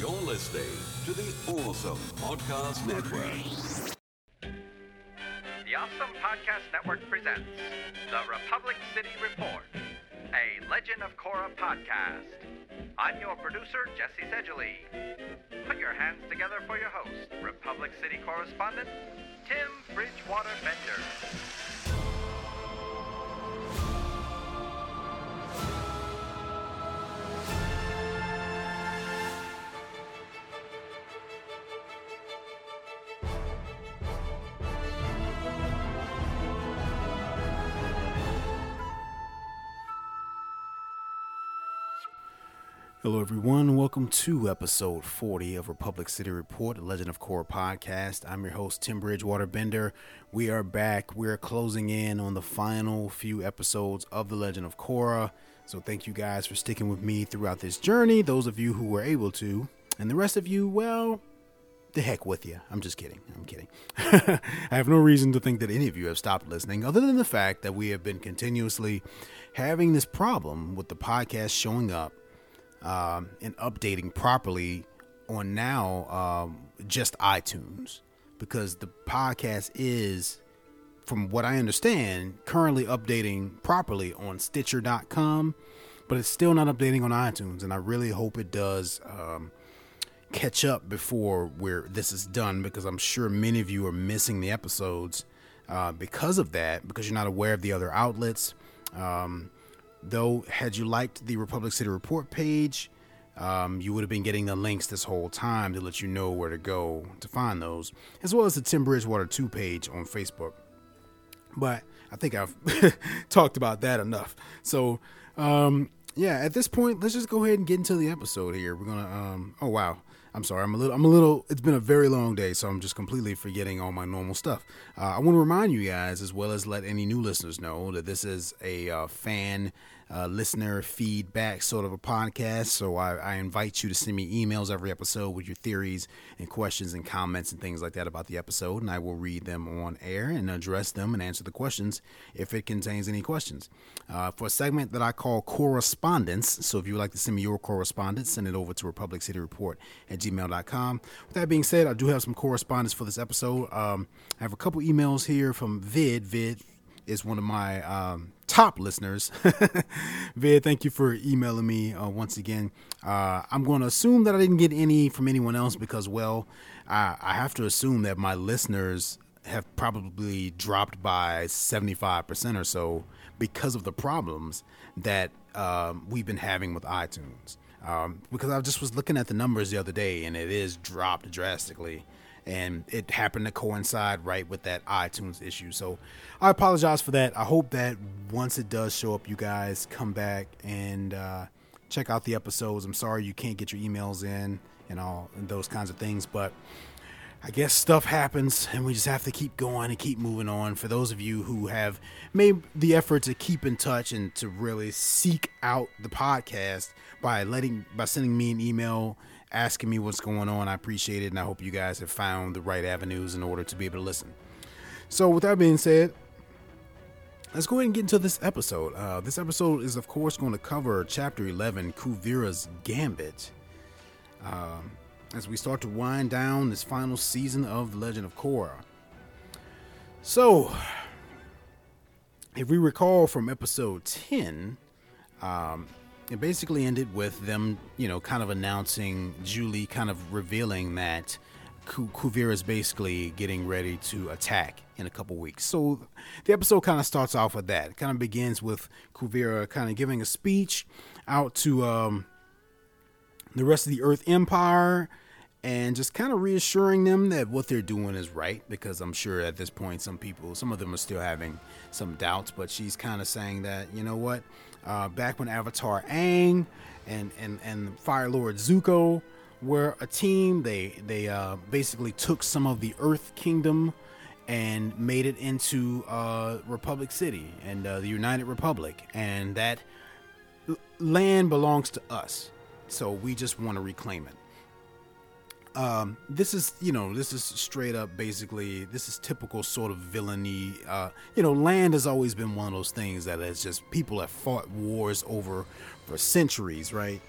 You're listening to the Awesome Podcast Network. The Awesome Podcast Network presents The Republic City Report, a Legend of Korra podcast. I'm your producer, Jesse Sedgley. Put your hands together for your host, Republic City correspondent, Tim Bridgewater Bender. Hello, everyone. Welcome to episode 40 of Republic City Report, a Legend of Korra podcast. I'm your host, Tim Bridgewater Bender. We are back. We're closing in on the final few episodes of The Legend of Korra. So, thank you guys for sticking with me throughout this journey. Those of you who were able to, and the rest of you, well, the heck with you. I'm just kidding. I'm kidding. I have no reason to think that any of you have stopped listening, other than the fact that we have been continuously having this problem with the podcast showing up um, and updating properly on now um, just iTunes because the podcast is, from what I understand, currently updating properly on Stitcher.com, but it's still not updating on iTunes, and I really hope it does. Um, catch up before where this is done because I'm sure many of you are missing the episodes uh, because of that because you're not aware of the other outlets. Um, though, had you liked the Republic City Report page, um, you would have been getting the links this whole time to let you know where to go to find those, as well as the Tim Bridgewater 2 page on Facebook. But I think I've talked about that enough. So, um, yeah, at this point, let's just go ahead and get into the episode here. We're gonna, um, oh wow, I'm sorry. I'm a little. I'm a little. It's been a very long day, so I'm just completely forgetting all my normal stuff. Uh, I want to remind you guys, as well as let any new listeners know, that this is a uh, fan uh, listener feedback sort of a podcast. So I, I, invite you to send me emails every episode with your theories and questions and comments and things like that about the episode, and I will read them on air and address them and answer the questions if it contains any questions. Uh, for a segment that I call correspondence, so if you would like to send me your correspondence, send it over to Republic City Report at gmail.com. With that being said, I do have some correspondence for this episode. Um, I have a couple emails here from Vid. Vid is one of my um, top listeners. Vid, thank you for emailing me uh, once again. Uh, I'm going to assume that I didn't get any from anyone else because, well, I, I have to assume that my listeners have probably dropped by 75% or so because of the problems that um, we've been having with iTunes. Um, because I just was looking at the numbers the other day and it is dropped drastically and it happened to coincide right with that iTunes issue. So I apologize for that. I hope that once it does show up, you guys come back and uh, check out the episodes. I'm sorry you can't get your emails in and all and those kinds of things, but I guess stuff happens and we just have to keep going and keep moving on. For those of you who have made the effort to keep in touch and to really seek out the podcast by letting by sending me an email asking me what's going on. I appreciate it, and I hope you guys have found the right avenues in order to be able to listen. So, with that being said, let's go ahead and get into this episode. Uh, this episode is, of course, going to cover Chapter 11, Kuvira's Gambit. Um, as we start to wind down this final season of The Legend of Korra. So, if we recall from episode 10, um, it basically ended with them, you know, kind of announcing Zhu Li, kind of revealing that Kuvira is basically getting ready to attack in a couple weeks. So the episode kind of starts off with that. It kind of begins with Kuvira kind of giving a speech out to um, the rest of the Earth Empire and just kind of reassuring them that what they're doing is right because I'm sure at this point some people, some of them are still having some doubts, but she's kind of saying that, you know what, uh, back when Avatar Aang and, and, and Fire Lord Zuko were a team, they, they uh, basically took some of the Earth Kingdom and made it into uh, Republic City and uh, the United Republic. And that land belongs to us. So we just want to reclaim it um, this is you know this is straight up basically this is typical sort of villainy uh, you know land has always been one of those things that has just people have fought wars over for centuries right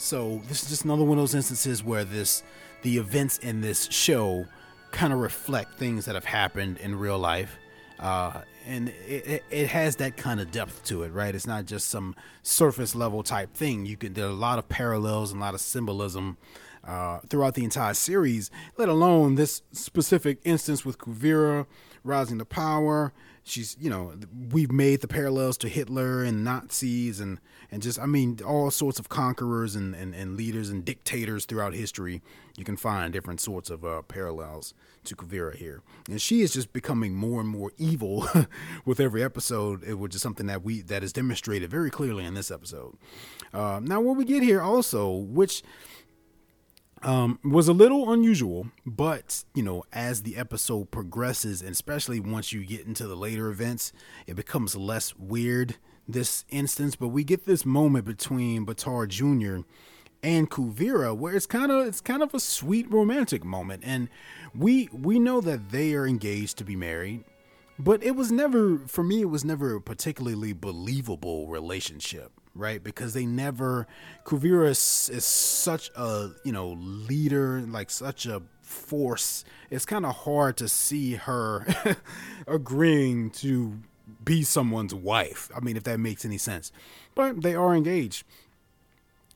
So this is just another one of those instances where this the events in this show kind of reflect things that have happened in real life. Uh, and it, it, has that kind of depth to it, right? It's not just some surface level type thing. You can there are a lot of parallels and a lot of symbolism uh, throughout the entire series, let alone this specific instance with Kuvira rising to power. She's, you know, we've made the parallels to Hitler and Nazis and, and just, I mean, all sorts of conquerors and, and, and leaders and dictators throughout history. You can find different sorts of uh, parallels to Kuvira here. And she is just becoming more and more evil with every episode, which is something that we, that is demonstrated very clearly in this episode. Uh, now, what we get here also, which um, was a little unusual, but you know, as the episode progresses, and especially once you get into the later events, it becomes less weird. This instance, but we get this moment between Baatar Jr. and Kuvira where it's kind of it's kind of a sweet romantic moment, and we we know that they are engaged to be married, but it was never for me. It was never a particularly believable relationship right? Because they never Kuvira is, is such a you know leader, like such a force. It's kind of hard to see her agreeing to be someone's wife. I mean, if that makes any sense. But they are engaged.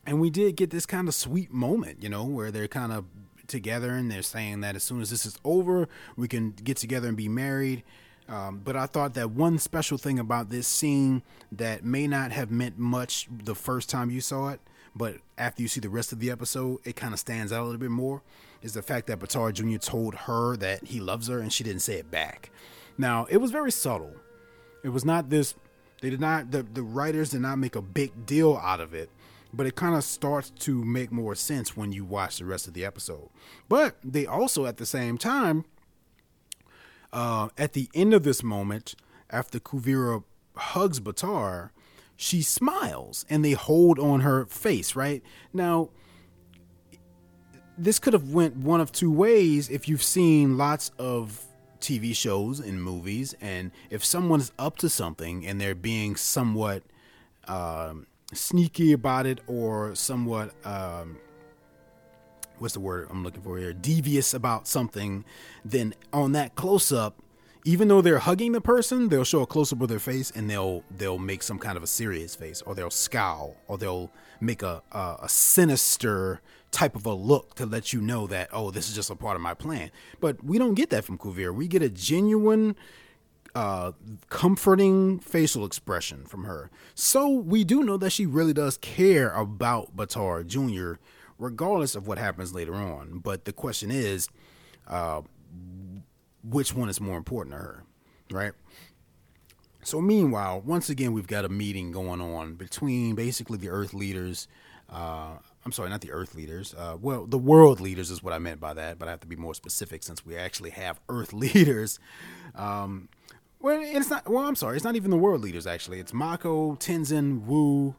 And we did get this kind of sweet moment, you know, where they're kind of together and they're saying that as soon as this is over, we can get together and be married. Um, but I thought that one special thing about this scene that may not have meant much the first time you saw it, but after you see the rest of the episode, it kind of stands out a little bit more, is the fact that Baatar Jr. told her that he loves her and she didn't say it back. Now, it was very subtle. It was not this, they did not, the, the writers did not make a big deal out of it, but it kind of starts to make more sense when you watch the rest of the episode. But they also, at the same time, uh, at the end of this moment, after Kuvira hugs Baatar, she smiles and they hold on her face, right? Now, this could have went one of two ways if you've seen lots of TV shows and movies, and if someone's up to something and they're being somewhat um, sneaky about it or somewhat um, what's the word I'm looking for here? Devious about something, then on that close up, even though they're hugging the person, they'll show a close up of their face and they'll they'll make some kind of a serious face, or they'll scowl, or they'll make a a, a sinister type of a look to let you know that oh, this is just a part of my plan. But we don't get that from Kuvira. We get a genuine uh, comforting facial expression from her. So we do know that she really does care about Baatar Jr regardless of what happens later on. But the question is, uh, which one is more important to her, right? So, meanwhile, once again, we've got a meeting going on between basically the Earth leaders. Uh, I'm sorry, not the Earth leaders. Uh, well, the world leaders is what I meant by that, but I have to be more specific since we actually have Earth leaders. Um, well, it's not. Well, I'm sorry, it's not even the world leaders. Actually, it's Mako, Tenzin, Wu,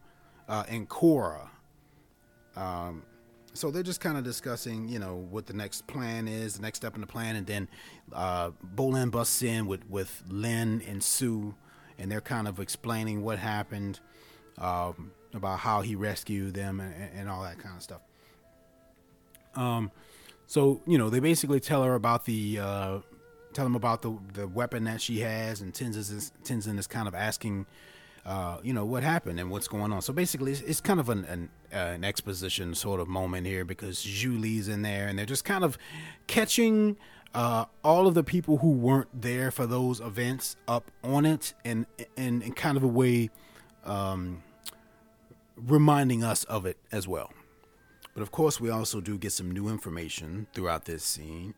uh, and Korra. Um, so they're just kind of discussing, you know, what the next plan is, the next step in the plan, and then uh, busts in with with Lin and Su, and they're kind of explaining what happened, um, about how he rescued them and, and all that kind of stuff. Um, so you know, they basically tell her about the uh, tell them about the the weapon that she has, and Tenzin is Tenzin is kind of asking uh, you know what happened and what's going on. So basically, it's, it's kind of an, an, uh, an exposition sort of moment here because Zhu Li's in there and they're just kind of catching uh, all of the people who weren't there for those events up on it and in, in kind of a way um, reminding us of it as well. But of course, we also do get some new information throughout this scene.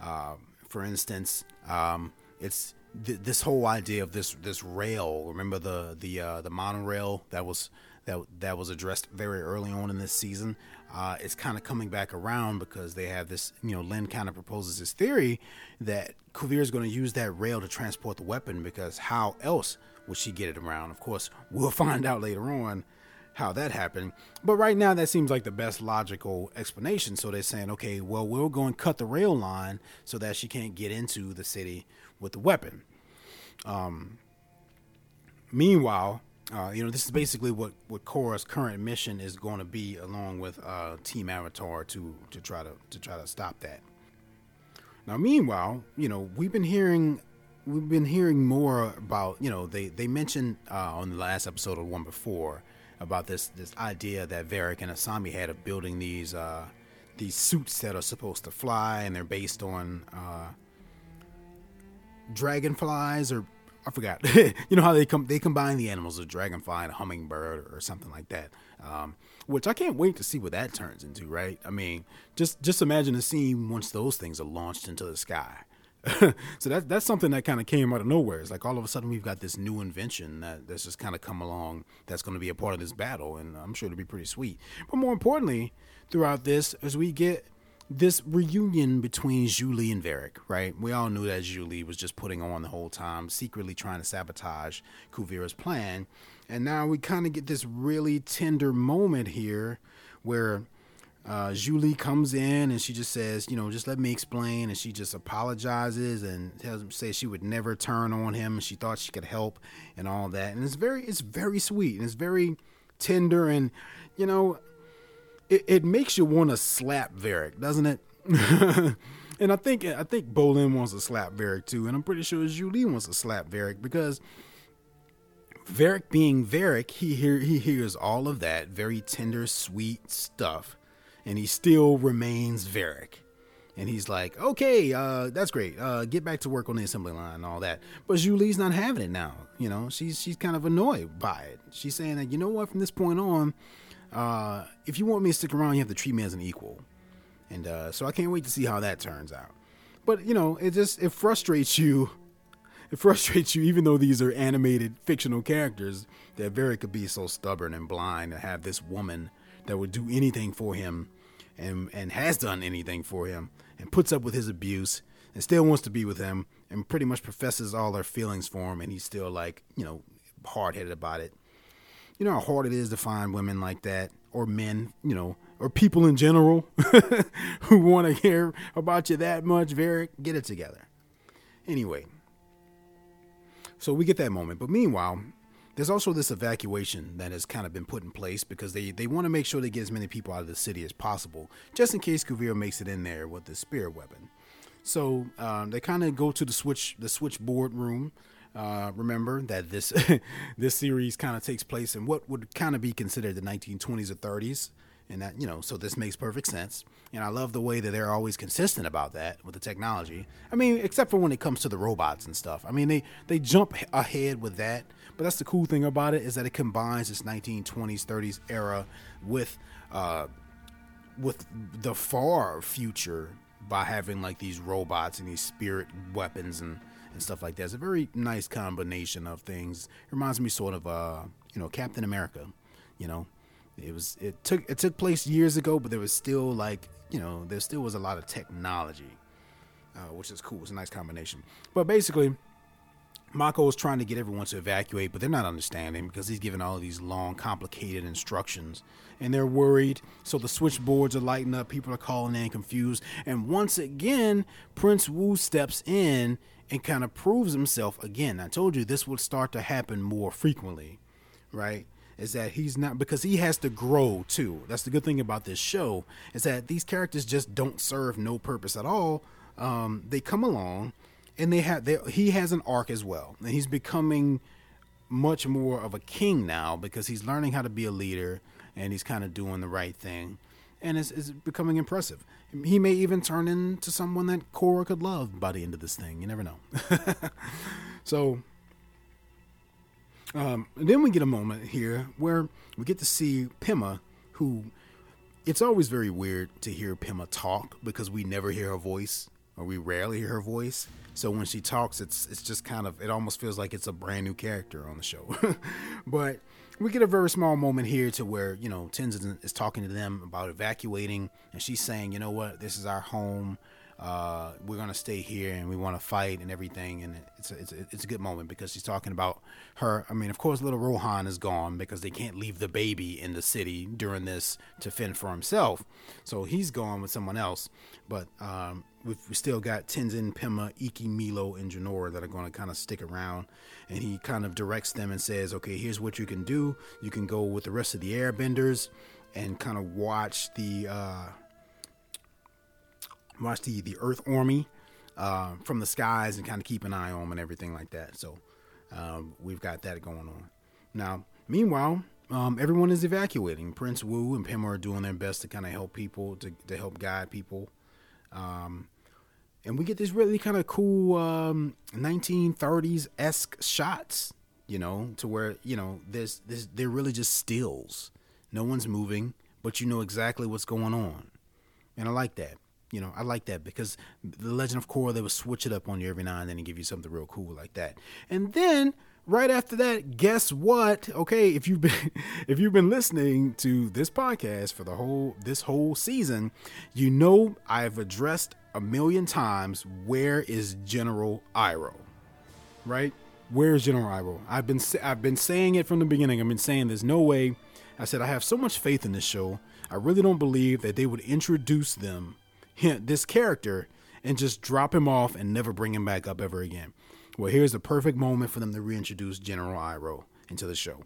Uh, for instance, um, it's th- this whole idea of this this rail. Remember the the uh, the monorail that was that that was addressed very early on in this season. Uh, it's kind of coming back around because they have this. You know, Lin kind of proposes this theory that Kuvira is going to use that rail to transport the weapon because how else would she get it around? Of course, we'll find out later on how that happened. But right now, that seems like the best logical explanation. So they're saying, okay, well, we'll go and cut the rail line so that she can't get into the city with the weapon. Um, meanwhile, uh, you know, this is basically what what Korra's current mission is going to be, along with uh, Team Avatar, to to try to to try to stop that. Now, meanwhile, you know, we've been hearing we've been hearing more about you know they they mentioned uh, on the last episode of one before about this this idea that Varrick and Asami had of building these uh, these suits that are supposed to fly and they're based on uh, dragonflies or I forgot. you know how they come they combine the animals, a dragonfly and a hummingbird or something like that. Um, which I can't wait to see what that turns into. Right? I mean, just just imagine a scene once those things are launched into the sky. so that's that's something that kind of came out of nowhere. It's like all of a sudden we've got this new invention that that's just kind of come along that's going to be a part of this battle, and I'm sure it'll be pretty sweet. But more importantly, throughout this, as we get this reunion between Zhu Li and Varrick, right? We all knew that Zhu Li was just putting on the whole time, secretly trying to sabotage Kuvira's plan. And now we kind of get this really tender moment here where uh, Li comes in and she just says, you know, just let me explain. And she just apologizes and tells him, says she would never turn on him. She thought she could help and all that. And it's very, it's very sweet and it's very tender. And, you know, it, it makes you want to slap Varrick, doesn't it? and I think I think Bolin wants to slap Varrick too, and I'm pretty sure Zhu Li wants to slap Varrick because Varrick being Varrick, he hear he hears all of that very tender, sweet stuff, and he still remains Varrick. And he's like, okay, uh, that's great. Uh, get back to work on the assembly line and all that. But Zhu Li's not having it now. You know, she's she's kind of annoyed by it. She's saying that, you know what, from this point on, uh, if you want me to stick around, you have to treat me as an equal. And uh, so I can't wait to see how that turns out. But you know, it just it frustrates you. It frustrates you, even though these are animated fictional characters, that Varrick could be so stubborn and blind and have this woman that would do anything for him, and and has done anything for him, and puts up with his abuse, and still wants to be with him, and pretty much professes all her feelings for him, and he's still like you know hard headed about it you know how hard it is to find women like that or men, you know, or people in general who want to hear about you that much. Very get it together. Anyway, so we get that moment. But meanwhile, there's also this evacuation that has kind of been put in place because they, they want to make sure they get as many people out of the city as possible, just in case Kuvira makes it in there with the spirit weapon. So um, they kind of go to the switch the switchboard room uh, remember that this this series kind of takes place in what would kind of be considered the 1920s or 30s, and that you know, so this makes perfect sense. And I love the way that they're always consistent about that with the technology. I mean, except for when it comes to the robots and stuff. I mean, they they jump ahead with that, but that's the cool thing about it is that it combines this 1920s 30s era with uh, with the far future by having like these robots and these spirit weapons and and stuff like that. It's a very nice combination of things. It reminds me sort of uh, you know, Captain America. You know, it was it took it took place years ago, but there was still like you know there still was a lot of technology, uh, which is cool. It's a nice combination. But basically, Mako is trying to get everyone to evacuate, but they're not understanding because he's giving all these long, complicated instructions, and they're worried. So the switchboards are lighting up. People are calling in confused, and once again, Prince Wu steps in and kind of proves himself again. I told you this would start to happen more frequently, right? Is that he's not because he has to grow too. That's the good thing about this show is that these characters just don't serve no purpose at all. Um, they come along and they have they, he has an arc as well, and he's becoming much more of a king now because he's learning how to be a leader and he's kind of doing the right thing and it's, it's becoming impressive. He may even turn into someone that Korra could love by the end of this thing. You never know. so, um, then we get a moment here where we get to see Pema, who it's always very weird to hear Pema talk because we never hear her voice or we rarely hear her voice. So when she talks, it's it's just kind of it almost feels like it's a brand new character on the show. but we get a very small moment here to where you know Tenzin is talking to them about evacuating, and she's saying, "You know what? This is our home. Uh, we're gonna stay here and we want to fight and everything. And it's a, it's a, it's a good moment because she's talking about her. I mean, of course, little Rohan is gone because they can't leave the baby in the city during this to fend for himself. So he's gone with someone else. But um, we've, we still got Tenzin, Pema, Iki, Meelo, and Jinora that are going to kind of stick around. And he kind of directs them and says, "Okay, here's what you can do. You can go with the rest of the Airbenders." And kind of watch the uh, watch the the Earth Army uh, from the skies and kind of keep an eye on them and everything like that. So um, we've got that going on. Now, meanwhile, um, everyone is evacuating. Prince Wu and Pema are doing their best to kind of help people, to, to help guide people. Um, and we get this really kind of cool 1930s um, esque shots, you know, to where you know there's, there's they're really just stills. No one's moving, but you know exactly what's going on, and I like that. You know, I like that because the Legend of Korra they would switch it up on you every now and then and give you something real cool like that. And then right after that, guess what? Okay, if you've been if you've been listening to this podcast for the whole this whole season, you know I've addressed a million times where is General Iroh? Right? Where is General Iroh? I've been I've been saying it from the beginning. I've been saying there's no way. I said I have so much faith in this show. I really don't believe that they would introduce them this character and just drop him off and never bring him back up ever again. Well, here's the perfect moment for them to reintroduce General Iroh into the show.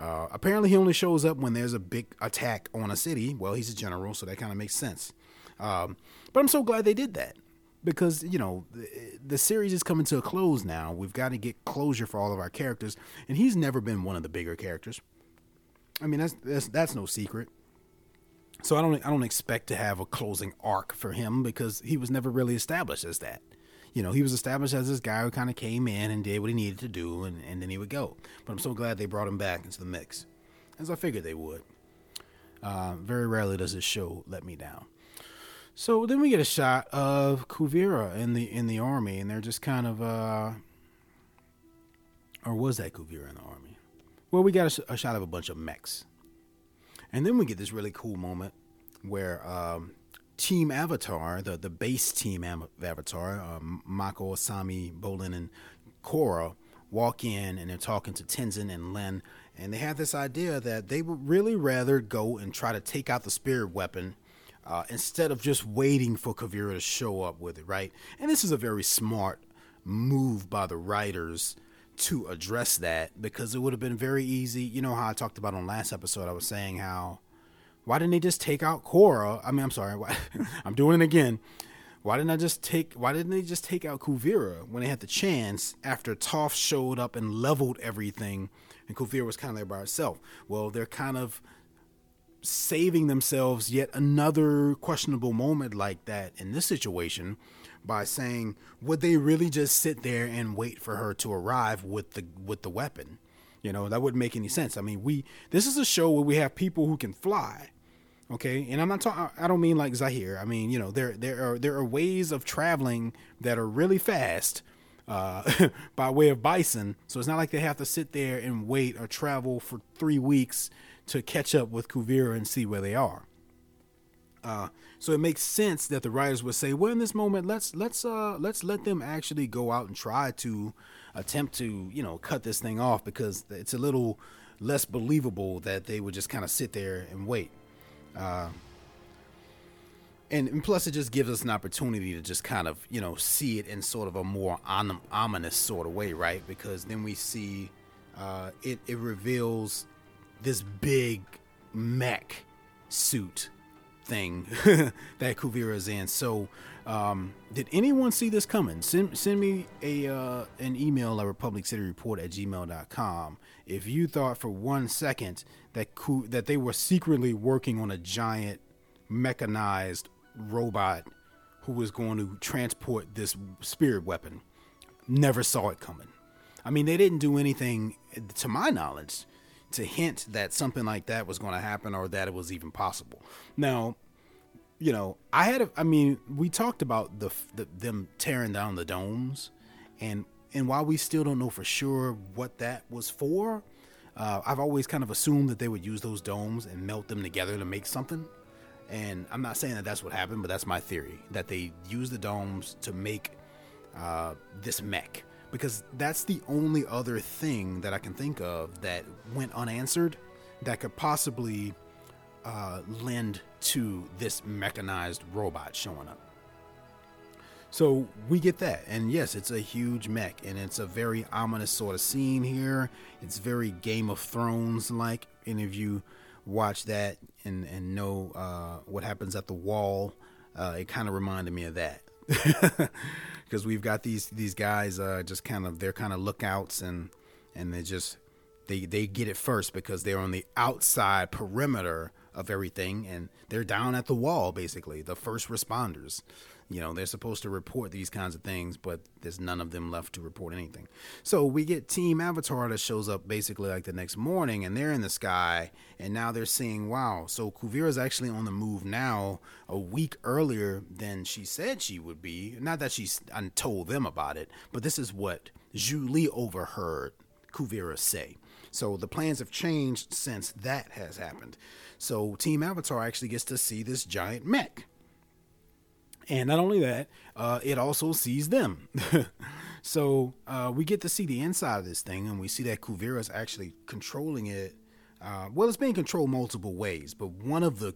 Uh, apparently, he only shows up when there's a big attack on a city. Well, he's a general, so that kind of makes sense. Um, but I'm so glad they did that because you know the, the, series is coming to a close now. We've got to get closure for all of our characters, and he's never been one of the bigger characters. I mean, that's that's, that's no secret. So I don't I don't expect to have a closing arc for him because he was never really established as that. You know, he was established as this guy who kind of came in and did what he needed to do, and, and then he would go. But I'm so glad they brought him back into the mix, as I figured they would. Uh, very rarely does this show let me down. So then we get a shot of Kuvira in the in the army, and they're just kind of, uh, or was that Kuvira in the army? Well, we got a, a shot of a bunch of mechs and then we get this really cool moment where um, Team Avatar, the, the base team Avatar, um, Mako, Asami, Bolin, and Korra walk in and they're talking to Tenzin and Lin. And they have this idea that they would really rather go and try to take out the spirit weapon uh, instead of just waiting for Kuvira to show up with it, right? And this is a very smart move by the writers to address that because it would have been very easy. You know how I talked about on last episode, I was saying how why didn't they just take out Korra? I mean, I'm sorry, why, I'm doing it again. Why didn't I just take? Why didn't they just take out Kuvira when they had the chance after Toph showed up and leveled everything, and Kuvira was kind of there by herself? Well, they're kind of saving themselves yet another questionable moment like that in this situation by saying, would they really just sit there and wait for her to arrive with the with the weapon? You know, that wouldn't make any sense. I mean, we this is a show where we have people who can fly. Okay, and I'm not talking. I don't mean like Zahir. I mean, you know, there there are there are ways of traveling that are really fast uh, by way of bison. So it's not like they have to sit there and wait or travel for three weeks to catch up with Kuvira and see where they are. Uh, so it makes sense that the writers would say, well, in this moment, let's let's uh, let's let them actually go out and try to attempt to you know cut this thing off because it's a little less believable that they would just kind of sit there and wait. Uh, and, and, plus, it just gives us an opportunity to just kind of you know see it in sort of a more om- ominous sort of way, right? Because then we see uh, it it reveals this big mech suit thing that Kuvira is in. So, um, did anyone see this coming? Send, send me a uh, an email at republiccityreport at gmail.com if you thought for one second that that they were secretly working on a giant mechanized robot who was going to transport this spirit weapon. Never saw it coming. I mean, they didn't do anything, to my knowledge, to hint that something like that was going to happen or that it was even possible. Now, you know, I had, a, I mean, we talked about the, the them tearing down the domes, and and while we still don't know for sure what that was for, uh, I've always kind of assumed that they would use those domes and melt them together to make something. And I'm not saying that that's what happened, but that's my theory that they used the domes to make uh, this mech because that's the only other thing that I can think of that went unanswered that could possibly uh, lend to this mechanized robot showing up. So we get that, and yes, it's a huge mech, and it's a very ominous sort of scene here. It's very Game of Thrones like. Any of you watch that and and know uh, what happens at the wall? Uh, it kind of reminded me of that because we've got these these guys uh, just kind of they're kind of lookouts and and they just they they get it first because they're on the outside perimeter of everything and they're down at the wall basically the first responders you know, they're supposed to report these kinds of things, but there's none of them left to report anything. So we get Team Avatar that shows up basically like the next morning, and they're in the sky, and now they're seeing, wow, so Kuvira's actually on the move now a week earlier than she said she would be. Not that she's told them about it, but this is what Zhu Li overheard Kuvira say. So the plans have changed since that has happened. So Team Avatar actually gets to see this giant mech and not only that, uh, it also sees them. so uh, we get to see the inside of this thing, and we see that Kuvira is actually controlling it. Uh, well, it's being controlled multiple ways, but one of the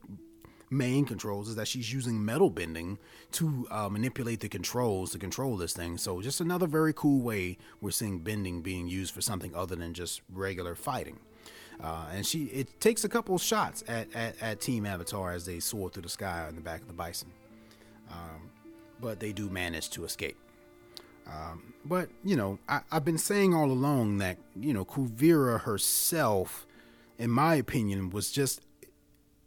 main controls is that she's using metal bending to uh, manipulate the controls to control this thing. So just another very cool way we're seeing bending being used for something other than just regular fighting. Uh, and she it takes a couple shots at, at, at Team Avatar as they soar through the sky in the back of the bison um, but they do manage to escape. Um, but you know, I, have been saying all along that you know Kuvira herself, in my opinion, was just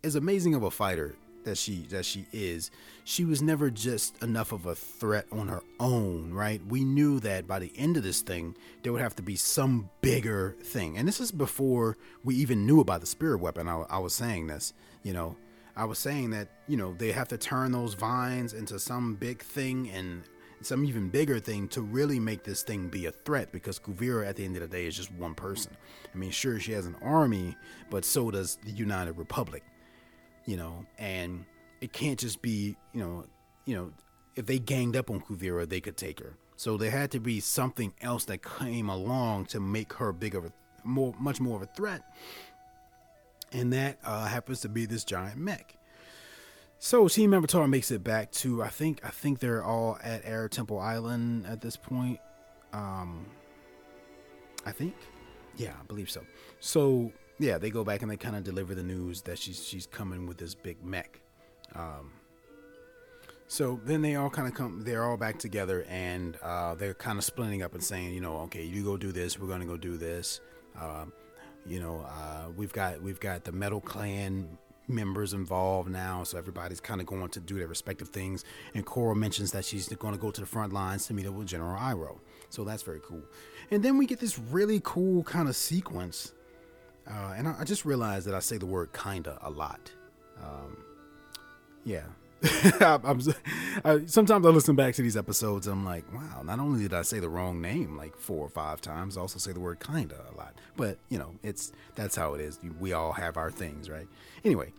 as amazing of a fighter that she that she is. She was never just enough of a threat on her own, right? We knew that by the end of this thing, there would have to be some bigger thing, and this is before we even knew about the spirit weapon. I, I was saying this, you know, I was saying that, you know, they have to turn those vines into some big thing and some even bigger thing to really make this thing be a threat because Kuvira at the end of the day is just one person. I mean, sure, she has an army, but so does the United Republic, you know, and it can't just be, you know, you know, if they ganged up on Kuvira, they could take her. So there had to be something else that came along to make her bigger, more, much more of a threat and that uh, happens to be this giant mech. So Team Avatar makes it back to I think I think they're all at Air Temple Island at this point. Um, I think, yeah, I believe so. So yeah, they go back and they kind of deliver the news that she's she's coming with this big mech. Um, so then they all kind of come, they're all back together and uh, they're kind of splitting up and saying, you know, okay, you go do this, we're to go do this. Um, you know, uh, we've got we've got the Metal Clan members involved now, so everybody's kind of going to do their respective things. And Korra mentions that she's going to go to the front lines to meet up with General Iroh, so that's very cool. And then we get this really cool kind of sequence, uh, and I, I, just realized that I say the word "kinda" a lot. Um, yeah, I'm, I, sometimes I listen back to these episodes and I'm like, wow, not only did I say the wrong name like four or five times, I also say the word kinda a lot. But, you know, it's that's how it is. We all have our things, right? Anyway,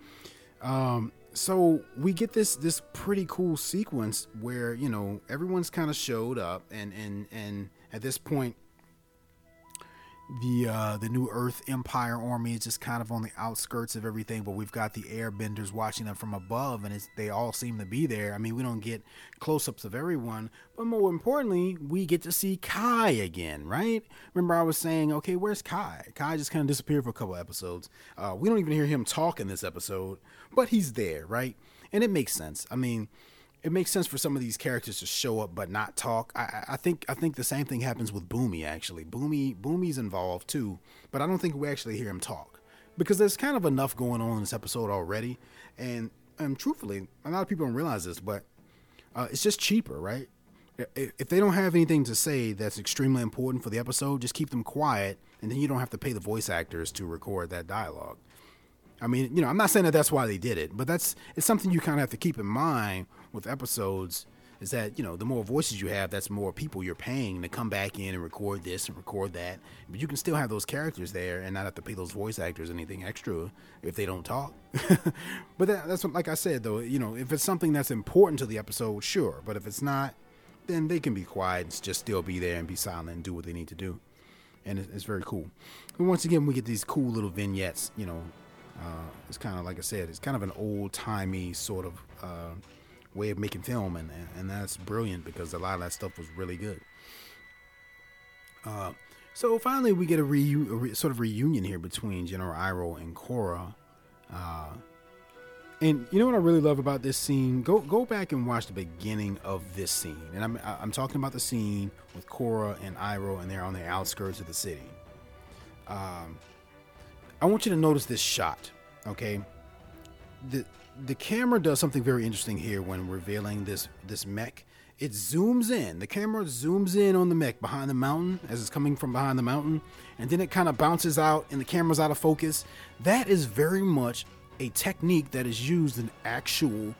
um, so we get this this pretty cool sequence where, you know, everyone's kind of showed up and and and at this point the uh, the new Earth Empire army is just kind of on the outskirts of everything, but we've got the Airbenders watching them from above, and they all seem to be there. I mean, we don't get close-ups of everyone, but more importantly, we get to see Kai again, right? Remember, I was saying, okay, where's Kai? Kai just kind of disappeared for a couple episodes. Uh, we don't even hear him talk in this episode, but he's there, right? And it makes sense. I mean, it makes sense for some of these characters to show up but not talk. I, I think I think the same thing happens with Bumi actually. Bumi Bumi's involved too, but I don't think we actually hear him talk because there's kind of enough going on in this episode already. And and truthfully, a lot of people don't realize this, but uh, it's just cheaper, right? If they don't have anything to say that's extremely important for the episode, just keep them quiet, and then you don't have to pay the voice actors to record that dialogue. I mean, you know, I'm not saying that that's why they did it, but that's it's something you kind of have to keep in mind with episodes is that you know the more voices you have, that's more people you're paying to come back in and record this and record that. But you can still have those characters there and not have to pay those voice actors anything extra if they don't talk. but that, that's what, like I said though, you know, if it's something that's important to the episode, sure. But if it's not, then they can be quiet and just still be there and be silent and do what they need to do. And it's, it's very cool. And once again, we get these cool little vignettes. You know, uh, it's kind of like I said, it's kind of an old timey sort of. Uh, way of making film, and, and that's brilliant because a lot of that stuff was really good. Uh, so finally, we get a, reu- a re- sort of reunion here between General Iroh and Korra. Uh, and you know what I really love about this scene? Go go back and watch the beginning of this scene. And I'm I'm talking about the scene with Korra and Iroh, and they're on the outskirts of the city. Um, I want you to notice this shot. Okay, the the camera does something very interesting here when revealing this this mech. It zooms in. The camera zooms in on the mech behind the mountain as it's coming from behind the mountain, and then it kind of bounces out and the camera's out of focus. That is very much a technique that is used in actual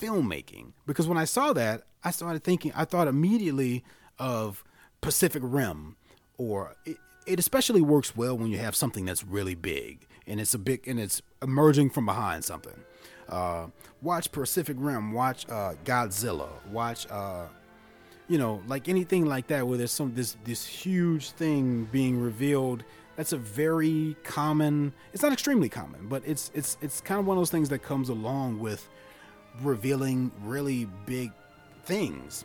filmmaking. Because when I saw that, I started thinking. I thought immediately of Pacific Rim, or it, it especially works well when you have something that's really big and it's a big and it's emerging from behind something. Uh, watch Pacific Rim. Watch uh, Godzilla. Watch, uh, you know, like anything like that, where there's some this this huge thing being revealed. That's a very common. It's not extremely common, but it's it's it's kind of one of those things that comes along with revealing really big things,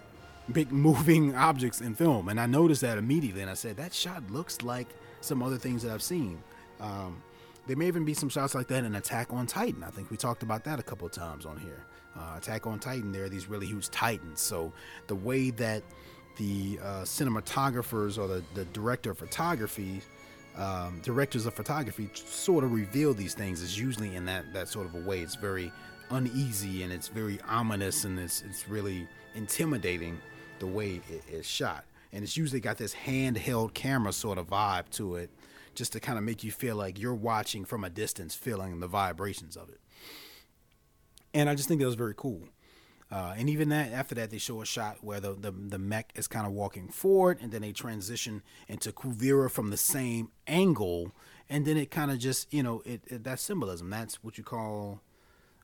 big moving objects in film. And I noticed that immediately, and I said that shot looks like some other things that I've seen. Um, there may even be some shots like that in Attack on Titan. I think we talked about that a couple of times on here. Uh, Attack on Titan, there are these really huge titans. So the way that the uh, cinematographers or the, the director of photography, um, directors of photography, sort of reveal these things is usually in that that sort of a way. It's very uneasy and it's very ominous and it's it's really intimidating the way it, it's shot. And it's usually got this handheld camera sort of vibe to it just to kind of make you feel like you're watching from a distance, feeling the vibrations of it. And I just think that was very cool. Uh, and even that, after that, they show a shot where the, the, the mech is kind of walking forward, and then they transition into Kuvira from the same angle, and then it kind of just, you know, it, it that's symbolism. That's what you call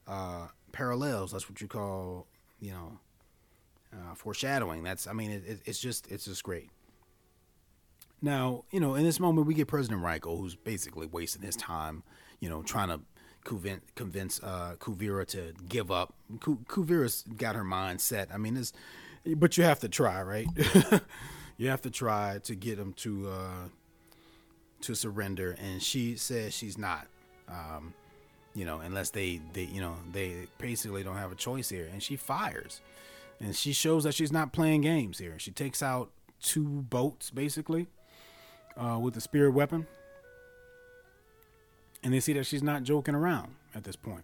uh, parallels. That's what you call, you know, uh, foreshadowing. That's, I mean, it, it, it's just, it's just great. Now, you know, in this moment, we get President Raiko, who's basically wasting his time, you know, trying to convince, convince uh, Kuvira to give up. Kuvira's got her mind set. I mean, it's, but you have to try, right? you have to try to get him to uh, to surrender, and she says she's not. Um, you know, unless they, they, you know, they basically don't have a choice here, and she fires, and she shows that she's not playing games here. She takes out two boats, basically uh, with the spirit weapon. And they see that she's not joking around at this point.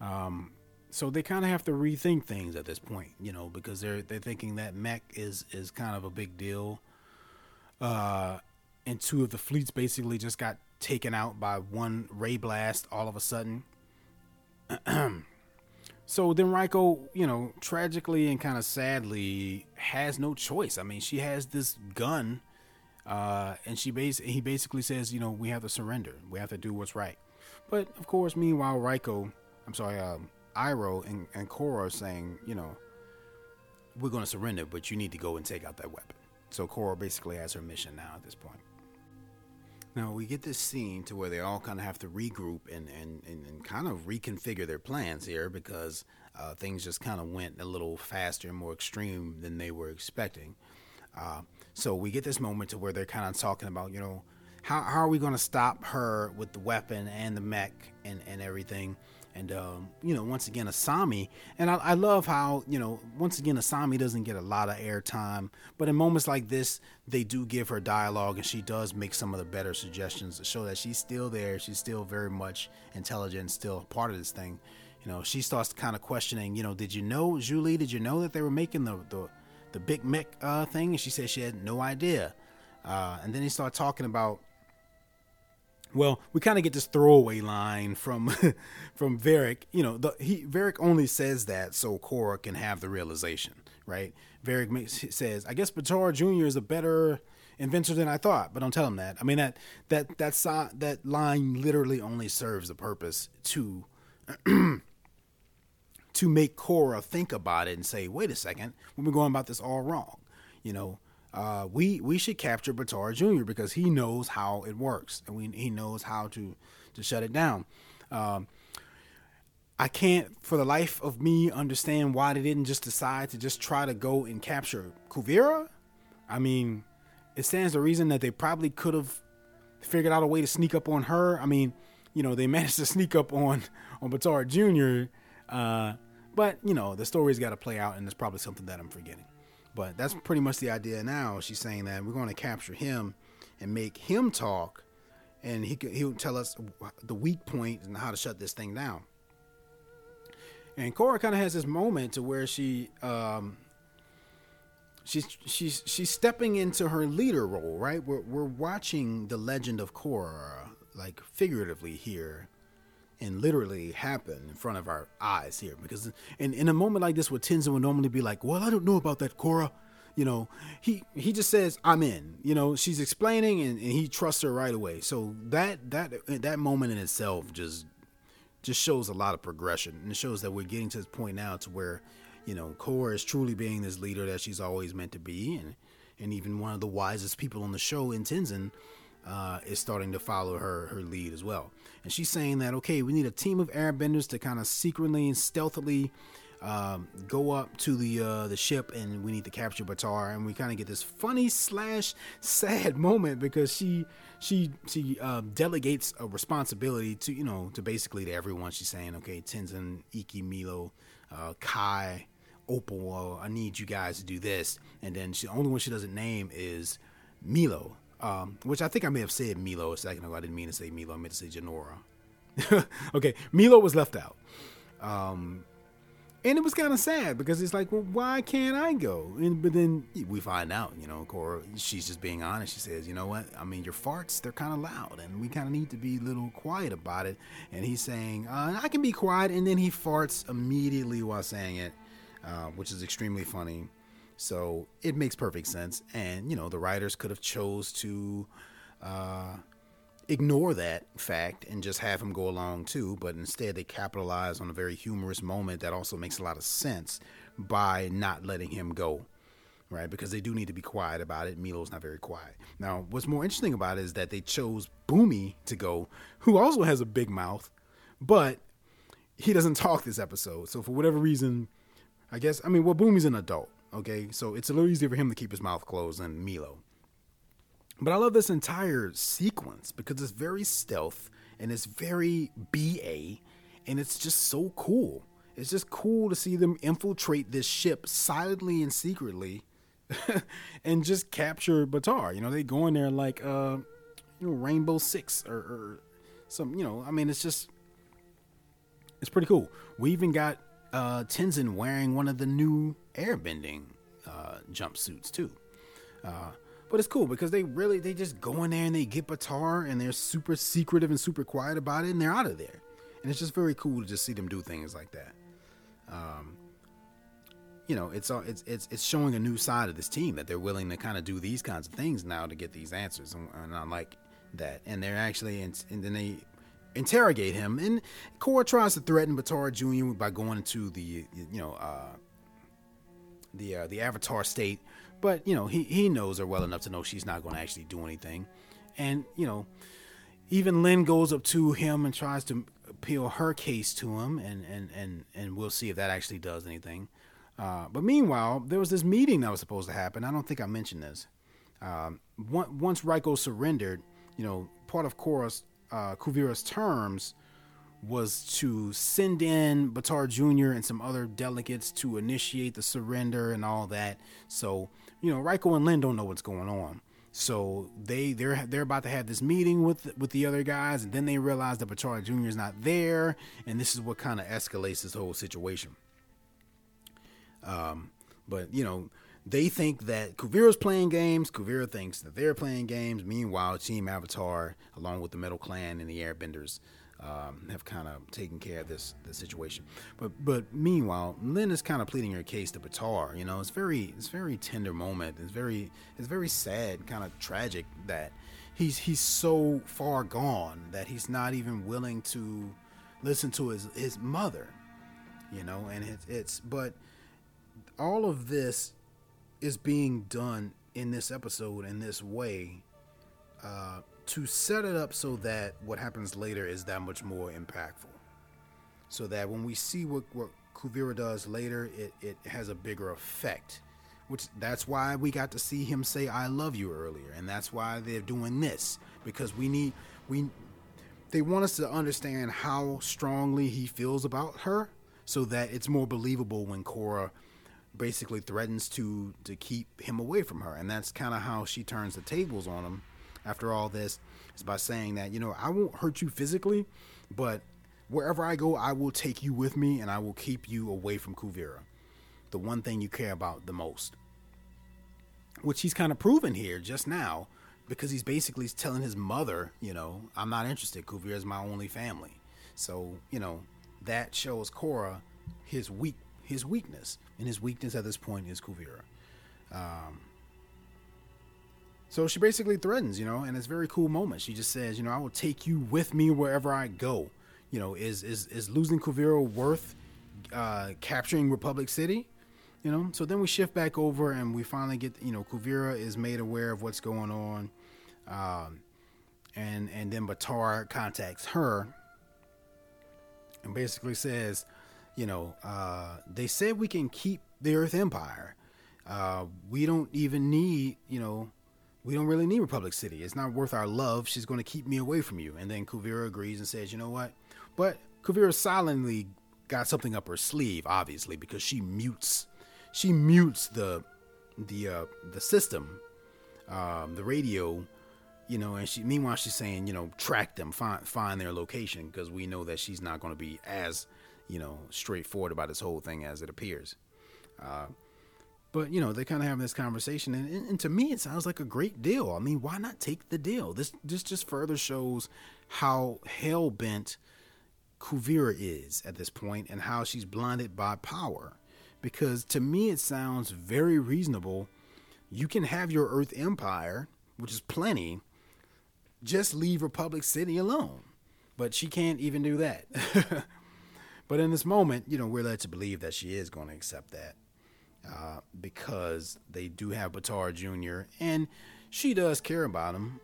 Um, so they kind of have to rethink things at this point, you know, because they're they're thinking that mech is is kind of a big deal. Uh, and two of the fleets basically just got taken out by one ray blast all of a sudden. so then Raiko, you know, tragically and kind of sadly has no choice. I mean, she has this gun uh, and she bas- he basically says, you know, we have to surrender. We have to do what's right. But of course, meanwhile, Raiko, I'm sorry, um, and, and Korra are saying, you know, we're going to surrender, but you need to go and take out that weapon. So Korra basically has her mission now at this point. Now we get this scene to where they all kind of have to regroup and, and, and, and kind of reconfigure their plans here because uh, things just kind of went a little faster and more extreme than they were expecting. Uh, so we get this moment to where they're kind of talking about, you know, how, how are we going to stop her with the weapon and the mech and, and everything? And, um, you know, once again, Asami. And I, I, love how, you know, once again, Asami doesn't get a lot of airtime. But in moments like this, they do give her dialogue and she does make some of the better suggestions to show that she's still there. She's still very much intelligent, still part of this thing. You know, she starts kind of questioning, you know, did you know, Zhu Li, did you know that they were making the, the the Big Mech uh, thing, and she said she had no idea. Uh, and then he started talking about Well, we kind of get this throwaway line from from Varrick. You know, the, he Varrick only says that so Korra can have the realization, right? Varrick makes, says, "I guess Baatar Junior is a better inventor than I thought," but don't tell him that. I mean that that that that line literally only serves the purpose to to make Korra think about it and say, "Wait a second, we've been going about this all wrong." You know, uh, we we should capture Baatar Jr. because he knows how it works and we, he knows how to to shut it down. Um, I can't, for the life of me, understand why they didn't just decide to just try to go and capture Kuvira. I mean, it stands to reason that they probably could have figured out a way to sneak up on her. I mean, you know, they managed to sneak up on on Baatar Jr. Uh, but you know, the story's got to play out, and it's probably something that I'm forgetting. But that's pretty much the idea now. She's saying that we're going to capture him and make him talk, and he he'll tell us the weak point and how to shut this thing down. And Korra kind of has this moment to where she um, she's she's she's stepping into her leader role, right? We're we're watching the legend of Korra, like figuratively here, and literally happen in front of our eyes here. Because in, in a moment like this, where Tenzin would normally be like, "Well, I don't know about that, Korra," you know, he he just says, "I'm in." You know, she's explaining, and, and he trusts her right away. So that that that moment in itself just just shows a lot of progression, and it shows that we're getting to this point now to where, you know, Korra is truly being this leader that she's always meant to be, and and even one of the wisest people on the show in Tenzin uh, is starting to follow her her lead as well. And she's saying that okay, we need a team of airbenders to kind of secretly and stealthily um, go up to the uh, the ship, and we need to capture Baatar. And we kind of get this funny slash sad moment because she she she uh, delegates a responsibility to you know to basically to everyone. She's saying, okay, Tenzin, Ikki, Meelo, uh, Kai. Opal, I need you guys to do this, and then she, the only one she doesn't name is Meelo, um, which I think I may have said Meelo a second ago. I didn't mean to say Meelo. I meant to say Jinora. okay, Meelo was left out. Um, and it was kind of sad because it's like, well, why can't I go? And but then we find out, you know, Korra, she's just being honest. She says, you know what? I mean, your farts, they're kind of loud, and we kind of need to be a little quiet about it. And he's saying, uh, I can be quiet, and then he farts immediately while saying it, uh, which is extremely funny. So it makes perfect sense. And, you know, the writers could have chose to uh, ignore that fact and just have him go along too, but instead they capitalize on a very humorous moment that also makes a lot of sense by not letting him go. Right, because they do need to be quiet about it. Meelo's not very quiet. Now, what's more interesting about it is that they chose Bumi to go, who also has a big mouth, but he doesn't talk this episode. So for whatever reason, I guess I mean, well, Bumi's an adult, Okay, so it's a little easier for him to keep his mouth closed than Meelo. But I love this entire sequence because it's very stealth and it's very BA and it's just so cool. It's just cool to see them infiltrate this ship silently and secretly and just capture Baatar. You know, they go in there like uh you know Rainbow Six or, or some you know, I mean it's just it's pretty cool. We even got uh, Tenzin wearing one of the new airbending uh, jumpsuits too. Uh, but it's cool because they really they just go in there and they get Baatar and they're super secretive and super quiet about it and they're out of there. And it's just very cool to just see them do things like that. Um, you know, it's it's it's it's showing a new side of this team that they're willing to kind of do these kinds of things now to get these answers, and, and I like that. And they're actually, and, and then they interrogate him. And Korra tries to threaten Baatar Jr. by going into the you know uh, the uh, the Avatar state, but you know he he knows her well enough to know she's not going to actually do anything. And you know, even Lin goes up to him and tries to appeal her case to him, and and and and we'll see if that actually does anything. Uh, but meanwhile, there was this meeting that was supposed to happen. I don't think I mentioned this. Um, once Raiko surrendered, you know, part of Korra's uh, Kuvira's terms was to send in Baatar Jr. and some other delegates to initiate the surrender and all that. So, you know, Raiko and Lin don't know what's going on. So they they're they're about to have this meeting with with the other guys, and then they realize that Baatar Jr. is not there, and this is what kind of escalates this whole situation. Um, but you know, they think that Kuvira's playing games. Kuvira thinks that they're playing games. Meanwhile, Team Avatar, along with the Metal Clan and the Airbenders, um, have kind of taken care of this this situation. But but meanwhile, Lin is kind of pleading her case to Baatar. You know, it's very it's very tender moment. It's very it's very sad, kind of tragic that he's he's so far gone that he's not even willing to listen to his his mother. You know, and it's it's but all of this is being done in this episode in this way uh, to set it up so that what happens later is that much more impactful. So that when we see what, what Kuvira does later, it, it has a bigger effect. Which that's why we got to see him say "I love you" earlier, and that's why they're doing this because we need we they want us to understand how strongly he feels about her, so that it's more believable when Korra basically threatens to to keep him away from her, and that's kind of how she turns the tables on him. After all this, is by saying that you know I won't hurt you physically, but wherever I go, I will take you with me, and I will keep you away from Kuvira, the one thing you care about the most. Which he's kind of proven here just now, because he's basically telling his mother, you know, I'm not interested. Kuvira is my only family. So you know that shows Korra his weak his weakness, and his weakness at this point is Kuvira. Um, so she basically threatens, you know, and it's a very cool moment. She just says, you know, I will take you with me wherever I go. You know, is is is losing Kuvira worth uh, capturing Republic City? You know, so then we shift back over and we finally get, you know, Kuvira is made aware of what's going on, um, and and then Baatar contacts her and basically says, you know, uh, they said we can keep the Earth Empire. Uh, we don't even need, you know, we don't really need Republic City. It's not worth our love. She's going to keep me away from you. And then Kuvira agrees and says, you know what? But Kuvira silently got something up her sleeve, obviously, because she mutes, she mutes the, the, uh, the system, um, the radio, you know, and she, meanwhile, she's saying, you know, track them, find, find their location, because we know that she's not going to be as you know, straightforward about this whole thing as it appears. Uh, but you know, they kind of have this conversation, and, and, and, to me, it sounds like a great deal. I mean, why not take the deal? This this just further shows how hell bent Kuvira is at this point, and how she's blinded by power. Because to me, it sounds very reasonable. You can have your Earth Empire, which is plenty. Just leave Republic City alone. But she can't even do that. But in this moment, you know, we're led to believe that she is going to accept that uh, because they do have Baatar Jr. and she does care about him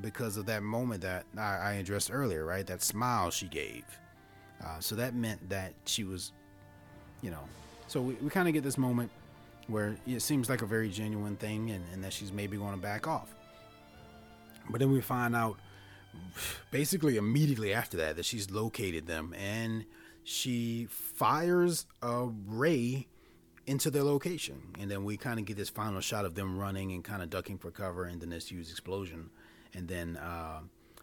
because of that moment that I, I addressed earlier, right? That smile she gave. Uh, so that meant that she was, you know, so we, we kind of get this moment where it seems like a very genuine thing and, and that she's maybe going to back off. But then we find out basically immediately after that that she's located them and she fires a ray into their location. And then we kind of get this final shot of them running and kind of ducking for cover, and then this huge explosion. And then uh,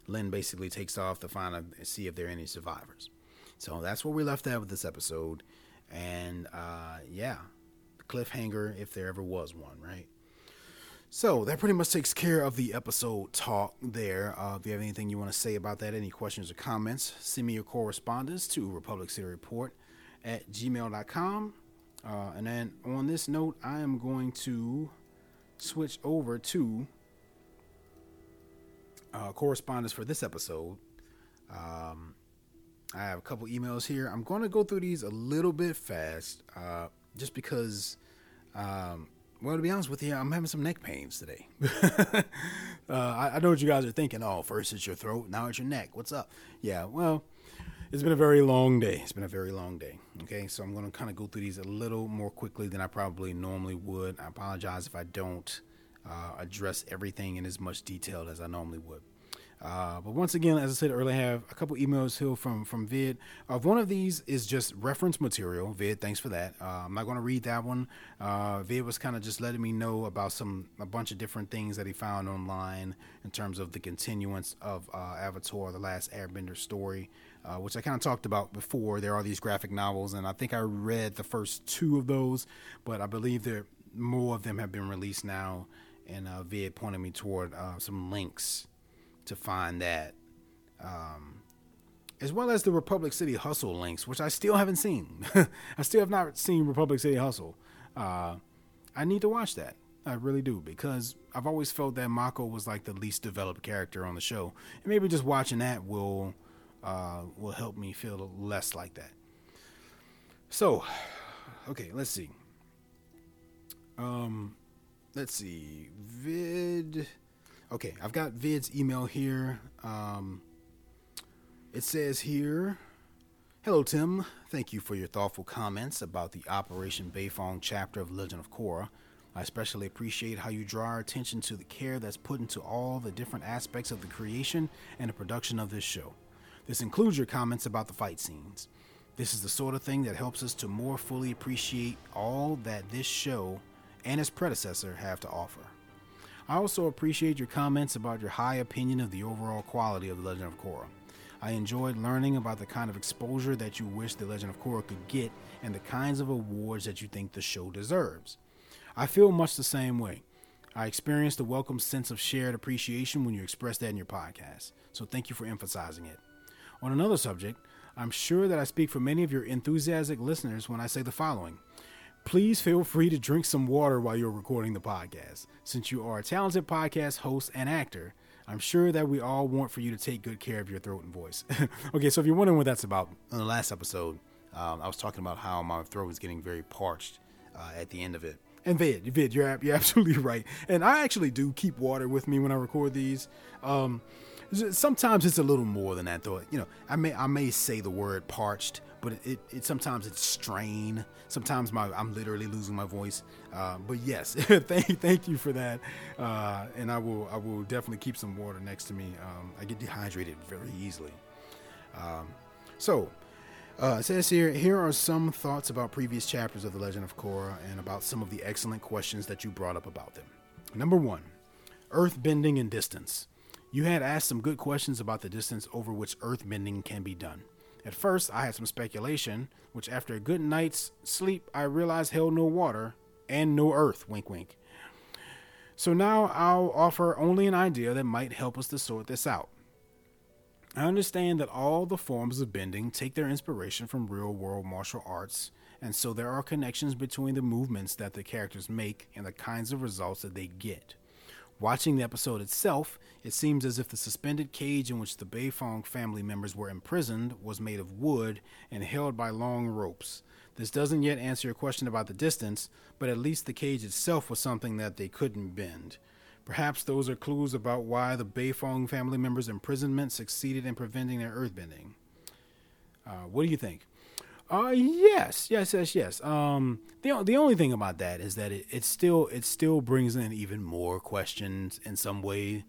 Lin basically takes off to find out, see if there are any survivors. So that's where we left at with this episode. And uh, yeah, cliffhanger if there ever was one, right? So that pretty much takes care of the episode talk there. Uh, if you have anything you want to say about that, any questions or comments, send me your correspondence to Republic City Report at gmail.com. Uh, and then on this note, I am going to switch over to uh, correspondence for this episode. Um, I have a couple emails here. I'm going to go through these a little bit fast uh, just because. Um, well, to be honest with you, I'm having some neck pains today. uh, I, I, know what you guys are thinking. Oh, first it's your throat, now it's your neck. What's up? Yeah, well, it's been a very long day. It's been a very long day. Okay, so I'm going to kind of go through these a little more quickly than I probably normally would. I apologize if I don't uh, address everything in as much detail as I normally would. Uh, but once again, as I said earlier, I have a couple emails here from from Vid. Uh, one of these is just reference material. Vid, thanks for that. Uh, I'm not going to read that one. Uh, Vid was kind of just letting me know about some a bunch of different things that he found online in terms of the continuance of uh, Avatar: The Last Airbender story. Uh, which I kind of talked about before. There are these graphic novels, and I think I read the first two of those, but I believe there more of them have been released now, and uh, Vid pointed me toward uh, some links to find that, um, as well as the Republic City Hustle links, which I still haven't seen. I still have not seen Republic City Hustle. Uh, I need to watch that. I really do because I've always felt that Mako was like the least developed character on the show, and maybe just watching that will uh, will help me feel less like that. So, okay, let's see. Um, let's see. Vid. Okay, I've got Vid's email here. Um, it says here. Hello, Tim. Thank you for your thoughtful comments about the Operation Beifong chapter of Legend of Korra. I especially appreciate how you draw our attention to the care that's put into all the different aspects of the creation and the production of this show. This includes your comments about the fight scenes. This is the sort of thing that helps us to more fully appreciate all that this show and its predecessor have to offer. I also appreciate your comments about your high opinion of the overall quality of The Legend of Korra. I enjoyed learning about the kind of exposure that you wish The Legend of Korra could get and the kinds of awards that you think the show deserves. I feel much the same way. I experienced a welcome sense of shared appreciation when you expressed that in your podcast, so thank you for emphasizing it. On another subject, I'm sure that I speak for many of your enthusiastic listeners when I say the following. Please feel free to drink some water while you're recording the podcast. Since you are a talented podcast host and actor, I'm sure that we all want for you to take good care of your throat and voice. okay, so if you're wondering what that's about, in the last episode, um, I was talking about how my throat was getting very parched uh, at the end of it. And Vid, Vid, you're you're absolutely right. And I actually do keep water with me when I record these. Um, sometimes it's a little more than that, though. You know, I may I may say the word parched, but it, it, it sometimes it's strain. Sometimes my I'm literally losing my voice. Uh, but yes, thank thank you for that. Uh, and I will I will definitely keep some water next to me. Um, I get dehydrated very easily. Um, so uh, it says here, here are some thoughts about previous chapters of The Legend of Korra and about some of the excellent questions that you brought up about them. Number one, earth bending and distance. You had asked some good questions about the distance over which earth bending can be done. At first, I had some speculation, which after a good night's sleep, I realized held no water and no earth, wink wink. So now I'll offer only an idea that might help us to sort this out. I understand that all the forms of bending take their inspiration from real world martial arts, and so there are connections between the movements that the characters make and the kinds of results that they get. Watching the episode itself, it seems as if the suspended cage in which the Beifong family members were imprisoned was made of wood and held by long ropes. This doesn't yet answer your question about the distance, but at least the cage itself was something that they couldn't bend. Perhaps those are clues about why the Beifong family members' imprisonment succeeded in preventing their earthbending. Uh, what do you think? Uh, yes, yes, yes, yes. Um, the the only thing about that is that it, it still it still brings in even more questions in some way,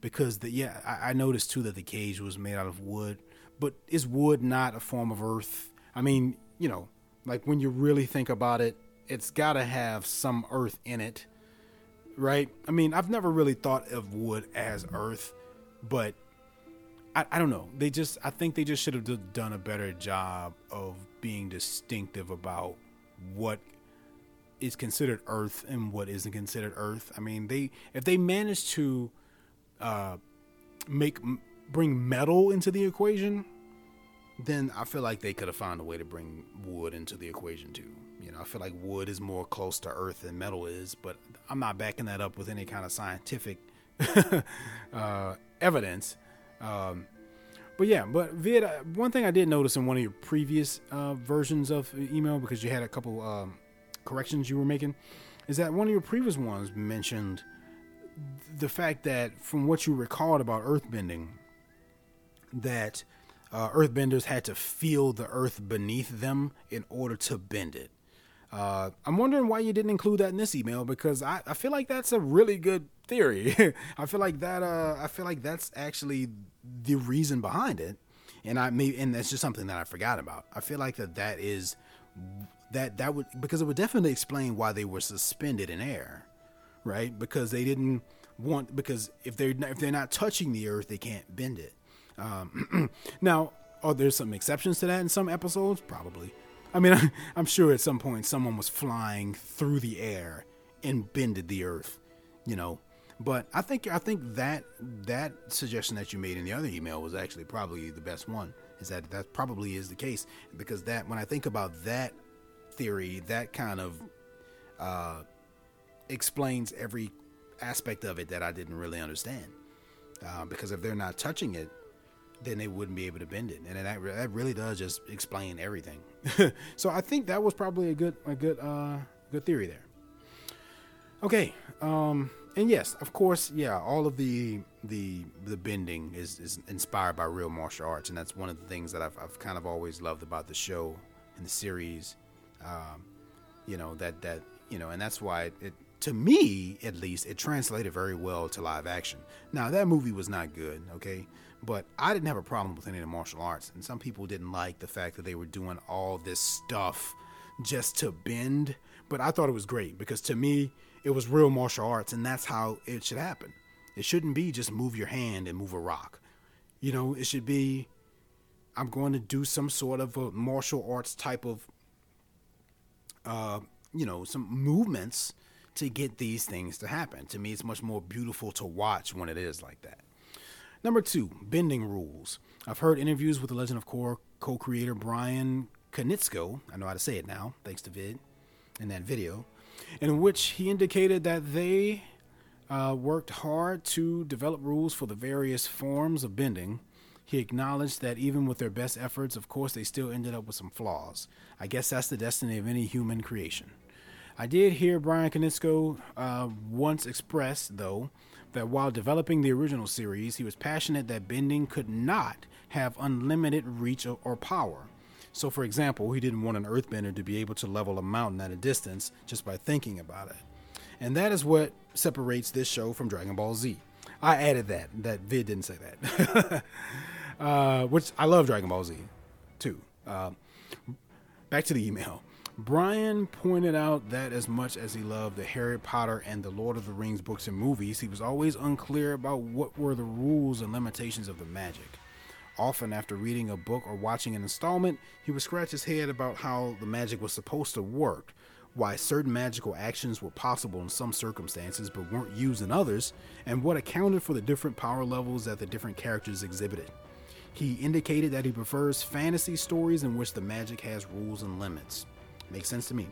because the yeah I, I noticed too that the cage was made out of wood, but is wood not a form of earth? I mean, you know, like when you really think about it, it's got to have some earth in it right? I mean, I've never really thought of wood as earth, but I, I don't know. They just, I think they just should have done a better job of being distinctive about what is considered earth and what isn't considered earth. I mean, they if they manage to uh, make bring metal into the equation, then I feel like they could have found a way to bring wood into the equation too. You know, I feel like wood is more close to earth than metal is, but I'm not backing that up with any kind of scientific uh, evidence. Um, but yeah, but Vid, uh, one thing I did notice in one of your previous uh, versions of email, because you had a couple um, corrections you were making, is that one of your previous ones mentioned the fact that from what you recalled about earthbending, that uh, earthbenders had to feel the earth beneath them in order to bend it. Uh, I'm wondering why you didn't include that in this email because I, I feel like that's a really good theory. I feel like that uh, I feel like that's actually the reason behind it, and I may and that's just something that I forgot about. I feel like that that is that that would because it would definitely explain why they were suspended in air, right? Because they didn't want because if they're if they're not touching the earth, they can't bend it. Um, now, are there some exceptions to that in some episodes? Probably. I mean, I'm sure at some point someone was flying through the air and bended the earth, you know. But I think I think that that suggestion that you made in the other email was actually probably the best one. Is that that probably is the case because that when I think about that theory, that kind of uh, explains every aspect of it that I didn't really understand. Uh, because if they're not touching it, then they wouldn't be able to bend it, and that that really does just explain everything. so I think that was probably a good a good uh, good theory there. Okay, um, and yes, of course, yeah, all of the the the bending is, is inspired by real martial arts, and that's one of the things that I've, I've kind of always loved about the show and the series. Um, you know that that you know, and that's why it, it to me at least it translated very well to live action. Now that movie was not good, okay, but I didn't have a problem with any of the martial arts, and some people didn't like the fact that they were doing all this stuff just to bend. But I thought it was great because to me it was real martial arts, and that's how it should happen. It shouldn't be just move your hand and move a rock. You know, it should be I'm going to do some sort of a martial arts type of, uh, you know, some movements to get these things to happen. To me, it's much more beautiful to watch when it is like that. Number two, bending rules. I've heard interviews with the Legend of Korra co creator Brian Konietzko. I know how to say it now, thanks to Vid in that video in which he indicated that they uh, worked hard to develop rules for the various forms of bending. He acknowledged that even with their best efforts, of course, they still ended up with some flaws. I guess that's the destiny of any human creation. I did hear Brian Konietzko uh, once express, though, that while developing the original series, he was passionate that bending could not have unlimited reach or power. So, for example, he didn't want an earthbender to be able to level a mountain at a distance just by thinking about it. And that is what separates this show from Dragon Ball Z. I added that. That vid didn't say that. uh, which I love Dragon Ball Z too. Uh, back to the email. Brian pointed out that as much as he loved the Harry Potter and the Lord of the Rings books and movies, he was always unclear about what were the rules and limitations of the magic. Often, after reading a book or watching an installment, he would scratch his head about how the magic was supposed to work, why certain magical actions were possible in some circumstances but weren't used in others, and what accounted for the different power levels that the different characters exhibited. He indicated that he prefers fantasy stories in which the magic has rules and limits. Makes sense to me.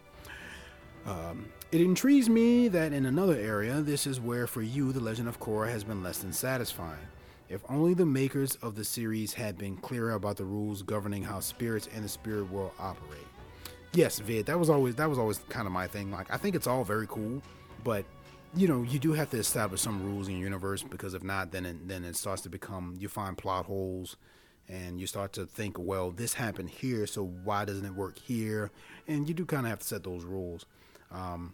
Um, it intrigues me that in another area, this is where for you the Legend of Korra has been less than satisfying. If only the makers of the series had been clearer about the rules governing how spirits and the spirit world operate. Yes, Vid, that was always that was always kind of my thing. Like I think it's all very cool, but you know, you do have to establish some rules in your universe because if not, then it, then it starts to become you find plot holes and you start to think, well, this happened here, so why doesn't it work here? And you do kind of have to set those rules. Um,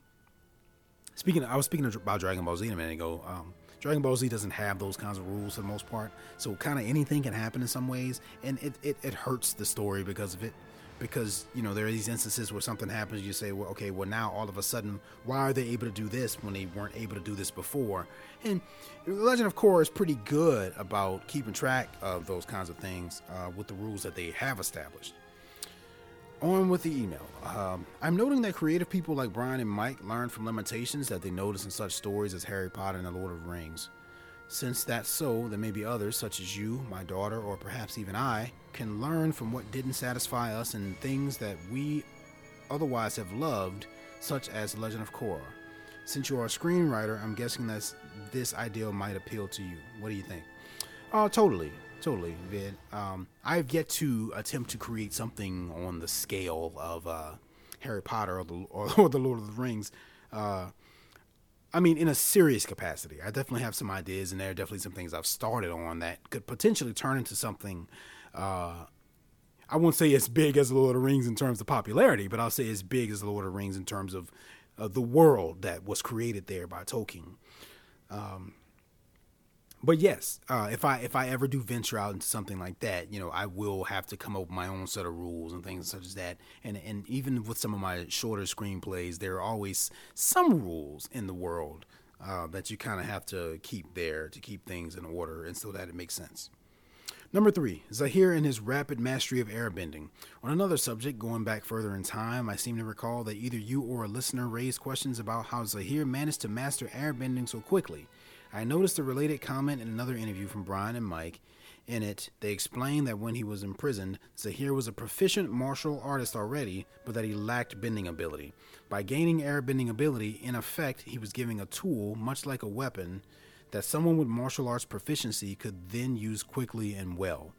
speaking, of, I was speaking about Dragon Ball Z a minute ago. Um, Dragon Ball Z doesn't have those kinds of rules for the most part. So kind of anything can happen in some ways, and it, it, it hurts the story because of it. Because you know there are these instances where something happens, you say, well, okay, well now all of a sudden, why are they able to do this when they weren't able to do this before? And the Legend of Korra is pretty good about keeping track of those kinds of things uh, with the rules that they have established on with the email. Um, I'm noting that creative people like Brian and Mike learn from limitations that they notice in such stories as Harry Potter and The Lord of the Rings. Since that's so, there may be others, such as you, my daughter, or perhaps even I, can learn from what didn't satisfy us and things that we otherwise have loved, such as The Legend of Korra. Since you are a screenwriter, I'm guessing that this ideal might appeal to you. What do you think? Oh, totally. Totally, Vid. Um, I've yet to attempt to create something on the scale of uh, Harry Potter or the, or, or the Lord of the Rings. Uh, I mean, in a serious capacity. I definitely have some ideas, and there are definitely some things I've started on that could potentially turn into something. Uh, I won't say as big as the Lord of the Rings in terms of popularity, but I'll say as big as the Lord of the Rings in terms of uh, the world that was created there by Tolkien. Um, but yes, uh, if I if I ever do venture out into something like that, you know, I will have to come up with my own set of rules and things such as that. And and even with some of my shorter screenplays, there are always some rules in the world uh, that you kind of have to keep there to keep things in order and so that it makes sense. Number three, Zahir and his rapid mastery of airbending. On another subject, going back further in time, I seem to recall that either you or a listener raised questions about how Zahir managed to master airbending so quickly. I noticed a related comment in another interview from Brian and Mike. In it, they explained that when he was imprisoned, Zahir was a proficient martial artist already, but that he lacked bending ability. By gaining air bending ability, in effect, he was giving a tool, much like a weapon, that someone with martial arts proficiency could then use quickly and well.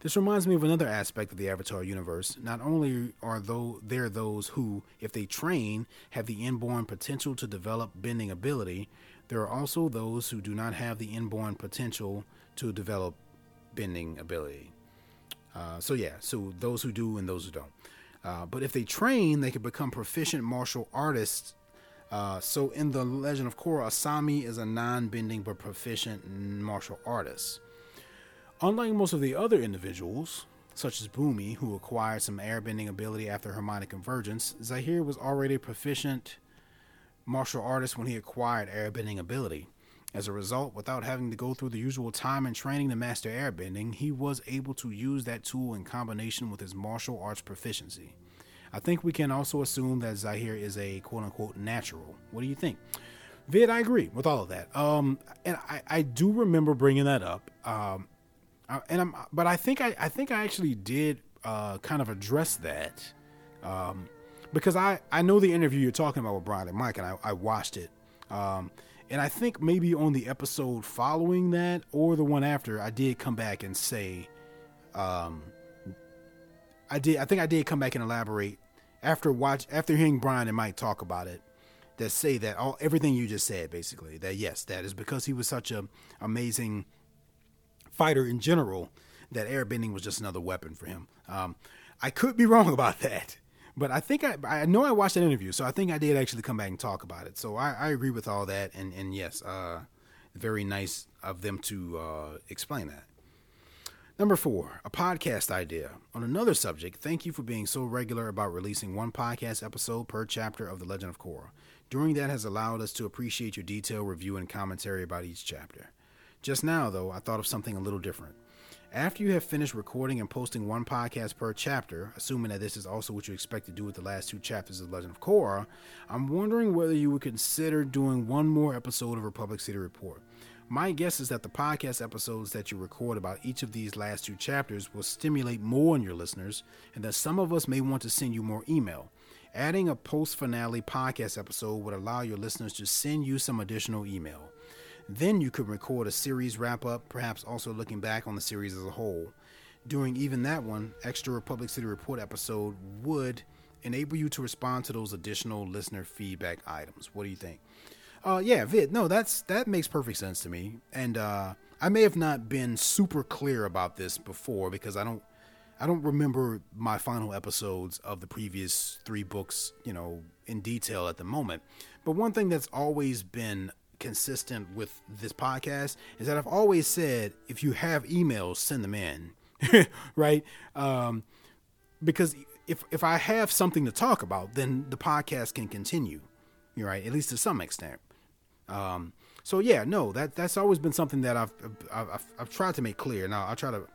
This reminds me of another aspect of the Avatar universe. Not only are though there those who, if they train, have the inborn potential to develop bending ability, there are also those who do not have the inborn potential to develop bending ability. Uh, so yeah, so those who do and those who don't. Uh, but if they train, they can become proficient martial artists uh, so in the Legend of Korra, Asami is a non-bending but proficient martial artist. Unlike most of the other individuals, such as Bumi, who acquired some airbending ability after harmonic convergence, Zahir was already proficient martial artist when he acquired airbending ability. As a result, without having to go through the usual time and training to master airbending, he was able to use that tool in combination with his martial arts proficiency. I think we can also assume that Zahir is a quote unquote natural. What do you think? Vid, I agree with all of that. Um, and I, I do remember bringing that up. Um, uh, and I'm, but I think I, I think I actually did uh, kind of address that. Um, because I, I know the interview you're talking about with Brian and Mike, and I, I watched it. Um, and I think maybe on the episode following that or the one after, I did come back and say, um, I did. I think I did come back and elaborate after watch after hearing Brian and Mike talk about it. That say that all everything you just said basically that yes that is because he was such a amazing fighter in general that airbending was just another weapon for him. Um, I could be wrong about that, but I think I I know I watched that interview, so I think I did actually come back and talk about it. So I, I agree with all that, and and yes, uh, very nice of them to uh, explain that. Number four, a podcast idea. On another subject, thank you for being so regular about releasing one podcast episode per chapter of The Legend of Korra. Doing that has allowed us to appreciate your detailed review and commentary about each chapter. Just now, though, I thought of something a little different. After you have finished recording and posting one podcast per chapter, assuming that this is also what you expect to do with the last two chapters of Legend of Korra, I'm wondering whether you would consider doing one more episode of Republic City Report. My guess is that the podcast episodes that you record about each of these last two chapters will stimulate more in your listeners, and that some of us may want to send you more email. Adding a post finale podcast episode would allow your listeners to send you some additional email. Then you could record a series wrap up, perhaps also looking back on the series as a whole. During even that one, extra Republic City Report episode would enable you to respond to those additional listener feedback items. What do you think? Uh, yeah, Vid. No, that's that makes perfect sense to me. And uh, I may have not been super clear about this before because I don't, I don't remember my final episodes of the previous three books, you know, in detail at the moment. But one thing that's always been consistent with this podcast is that I've always said if you have emails, send them in, right? Um, because if if I have something to talk about, then the podcast can continue, right? At least to some extent. Um, so yeah, no, that that's always been something that I've I've, I've tried to make clear. Now I'll try to.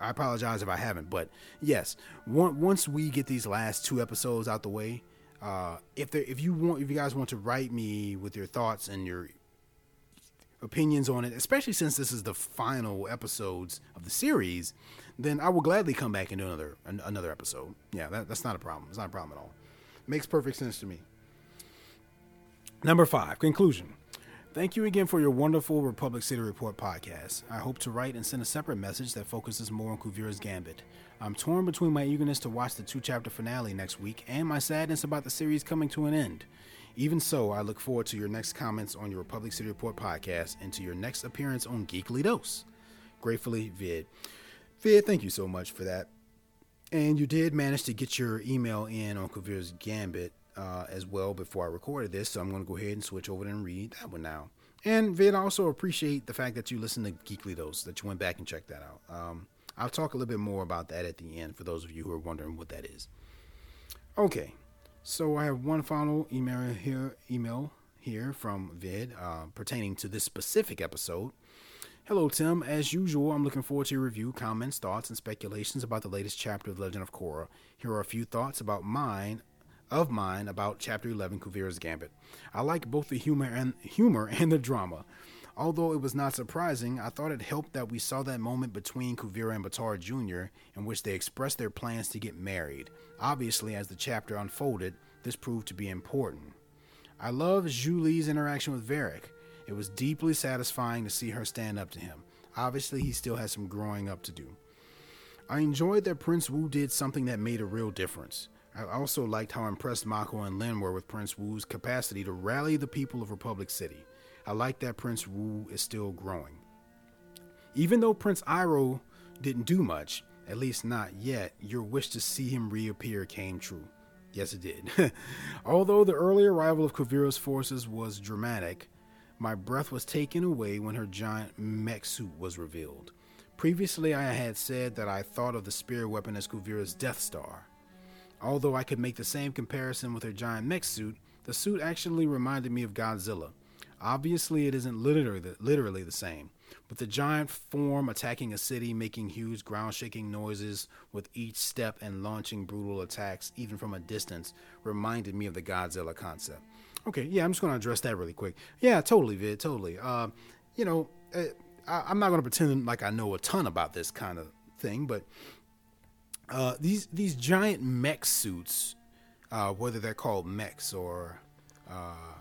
I apologize if I haven't, but yes, once we get these last two episodes out the way, uh, if there, if you want, if you guys want to write me with your thoughts and your opinions on it, especially since this is the final episodes of the series, then I will gladly come back and do another another episode. Yeah, that, that's not a problem. It's not a problem at all. Makes perfect sense to me. Number five, conclusion. Thank you again for your wonderful Republic City Report podcast. I hope to write and send a separate message that focuses more on Kuvira's Gambit. I'm torn between my eagerness to watch the two chapter finale next week and my sadness about the series coming to an end. Even so, I look forward to your next comments on your Republic City Report podcast and to your next appearance on Geekly Dose. Gratefully, Vid. Vid, thank you so much for that. And you did manage to get your email in on Kuvira's Gambit uh, as well before I recorded this, so I'm going to go ahead and switch over and read that one now. And Vid, I also appreciate the fact that you listened to Geekly Dose, that you went back and checked that out. Um, I'll talk a little bit more about that at the end for those of you who are wondering what that is. Okay, so I have one final email here, email here from Vid uh, pertaining to this specific episode. Hello, Tim. As usual, I'm looking forward to your review, comments, thoughts, and speculations about the latest chapter of Legend of Korra. Here are a few thoughts about mine, of mine, about Chapter 11, Kuvira's Gambit. I like both the humor and humor and the drama. Although it was not surprising, I thought it helped that we saw that moment between Kuvira and Baatar Jr., in which they expressed their plans to get married. Obviously, as the chapter unfolded, this proved to be important. I love Zhu Li's interaction with Varrick. It was deeply satisfying to see her stand up to him. Obviously, he still has some growing up to do. I enjoyed that Prince Wu did something that made a real difference. I also liked how impressed Mako and Lin were with Prince Wu's capacity to rally the people of Republic City. I like that Prince Wu is still growing. Even though Prince Iroh didn't do much, at least not yet, your wish to see him reappear came true. Yes, it did. Although the early arrival of Kuvira's forces was dramatic, my breath was taken away when her giant mech suit was revealed. Previously, I had said that I thought of the spirit weapon as Kuvira's Death Star. Although I could make the same comparison with her giant mech suit, the suit actually reminded me of Godzilla. Obviously, it isn't literally the, literally the same, but the giant form attacking a city, making huge ground shaking noises with each step and launching brutal attacks, even from a distance, reminded me of the Godzilla concept. Okay, yeah, I'm just going to address that really quick. Yeah, totally, Vid, totally. Uh, you know, uh, I, am not going to pretend like I know a ton about this kind of thing, but uh, these these giant mech suits, uh, whether they're called mechs or uh,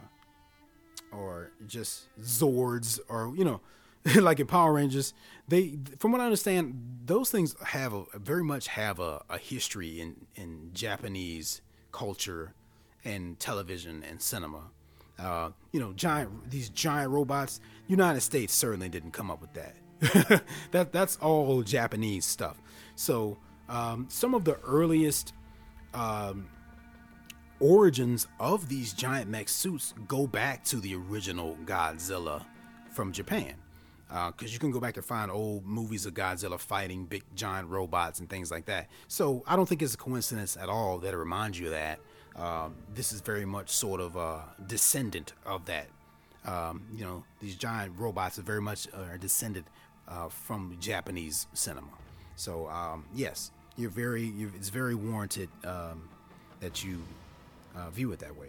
or just Zords or you know, like in Power Rangers, they from what I understand, those things have a very much have a, a history in in Japanese culture and television and cinema. Uh, you know, giant these giant robots. United States certainly didn't come up with that. that that's all Japanese stuff. So um, some of the earliest um, origins of these giant mech suits go back to the original Godzilla from Japan. Because uh, you can go back and find old movies of Godzilla fighting big giant robots and things like that. So I don't think it's a coincidence at all that it reminds you of that. Um, this is very much sort of a descendant of that. Um, you know, these giant robots are very much uh, descended uh, from Japanese cinema. So um, yes, you're very. You're, it's very warranted um, that you uh, view it that way.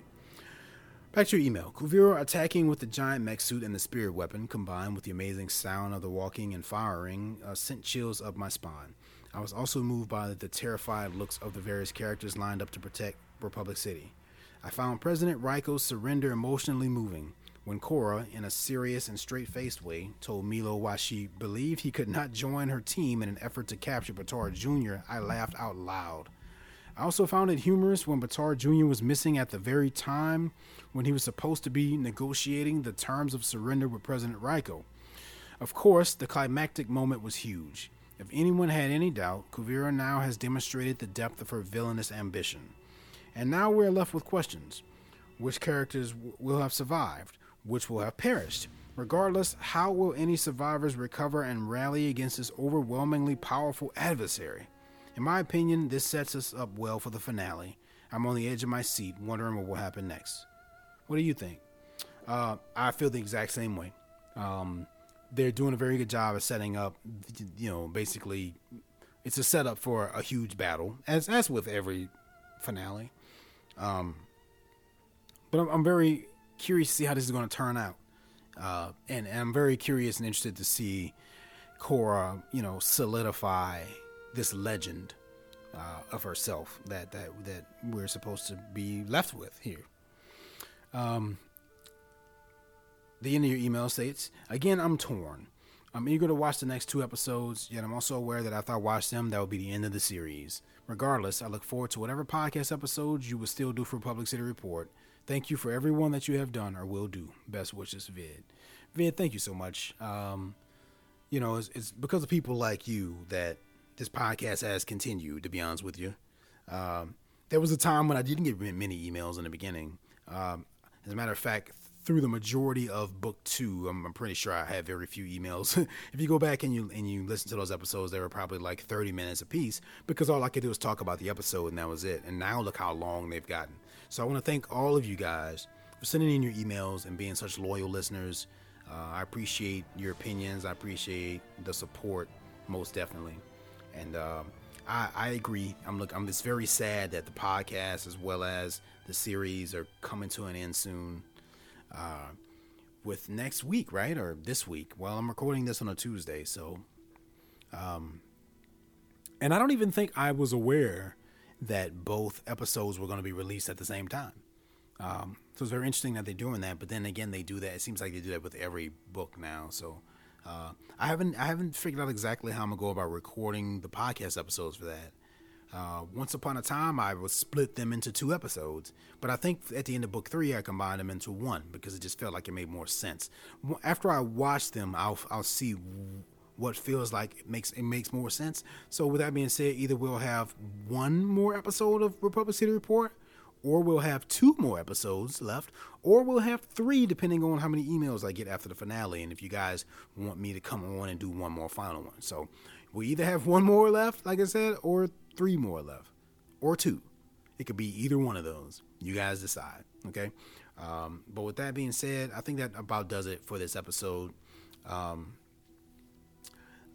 Back to your email. Kuvira attacking with the giant mech suit and the spirit weapon, combined with the amazing sound of the walking and firing, uh, sent chills up my spine. I was also moved by the terrified looks of the various characters lined up to protect Republic City. I found President Raiko's surrender emotionally moving. When Korra, in a serious and straight faced way, told Meelo why she believed he could not join her team in an effort to capture Baatar Jr., I laughed out loud. I also found it humorous when Baatar Jr. was missing at the very time when he was supposed to be negotiating the terms of surrender with President Raiko. Of course, the climactic moment was huge. If anyone had any doubt, Kuvira now has demonstrated the depth of her villainous ambition. And now we're left with questions. Which characters w- will have survived? Which will have perished? Regardless, how will any survivors recover and rally against this overwhelmingly powerful adversary? In my opinion, this sets us up well for the finale. I'm on the edge of my seat, wondering what will happen next. What do you think? Uh, I feel the exact same way. Um, they're doing a very good job of setting up, you know, basically, it's a setup for a huge battle, as as with every finale. Um, but I'm, I'm, very curious to see how this is going to turn out, uh, and, and I'm very curious and interested to see Korra, you know, solidify this legend uh, of herself that that that we're supposed to be left with here. Um, the end of your email states again, I'm torn. I'm eager to watch the next two episodes, yet I'm also aware that if I watch them, that will be the end of the series. Regardless, I look forward to whatever podcast episodes you will still do for Public City Report. Thank you for everyone that you have done or will do. Best wishes, Vid. Vid, thank you so much. Um, you know, it's, it's, because of people like you that this podcast has continued, to be honest with you. Um, there was a time when I didn't get many emails in the beginning. Um, as a matter of fact, through the majority of book two, I'm, I'm pretty sure I had very few emails. if you go back and you and you listen to those episodes, they were probably like 30 minutes a piece because all I could do was talk about the episode and that was it. And now look how long they've gotten. So I want to thank all of you guys for sending in your emails and being such loyal listeners. Uh, I appreciate your opinions. I appreciate the support, most definitely. And um, I, I agree. I'm look. I'm just very sad that the podcast as well as the series are coming to an end soon. Uh, with next week, right, or this week? Well, I'm recording this on a Tuesday, so. Um, and I don't even think I was aware that both episodes were going to be released at the same time. Um, so it's very interesting that they're doing that. But then again, they do that. It seems like they do that with every book now. So uh, I haven't I haven't figured out exactly how I'm gonna go about recording the podcast episodes for that. Uh, once upon a time, I would split them into two episodes, but I think at the end of book three, I combined them into one because it just felt like it made more sense. After I watch them, I'll I'll see what feels like it makes it makes more sense. So with that being said, either we'll have one more episode of Republic City Report, or we'll have two more episodes left, or we'll have three depending on how many emails I get after the finale, and if you guys want me to come on and do one more final one. So we either have one more left, like I said, or three more left, or two. It could be either one of those. You guys decide. Okay. Um, but with that being said, I think that about does it for this episode. Um,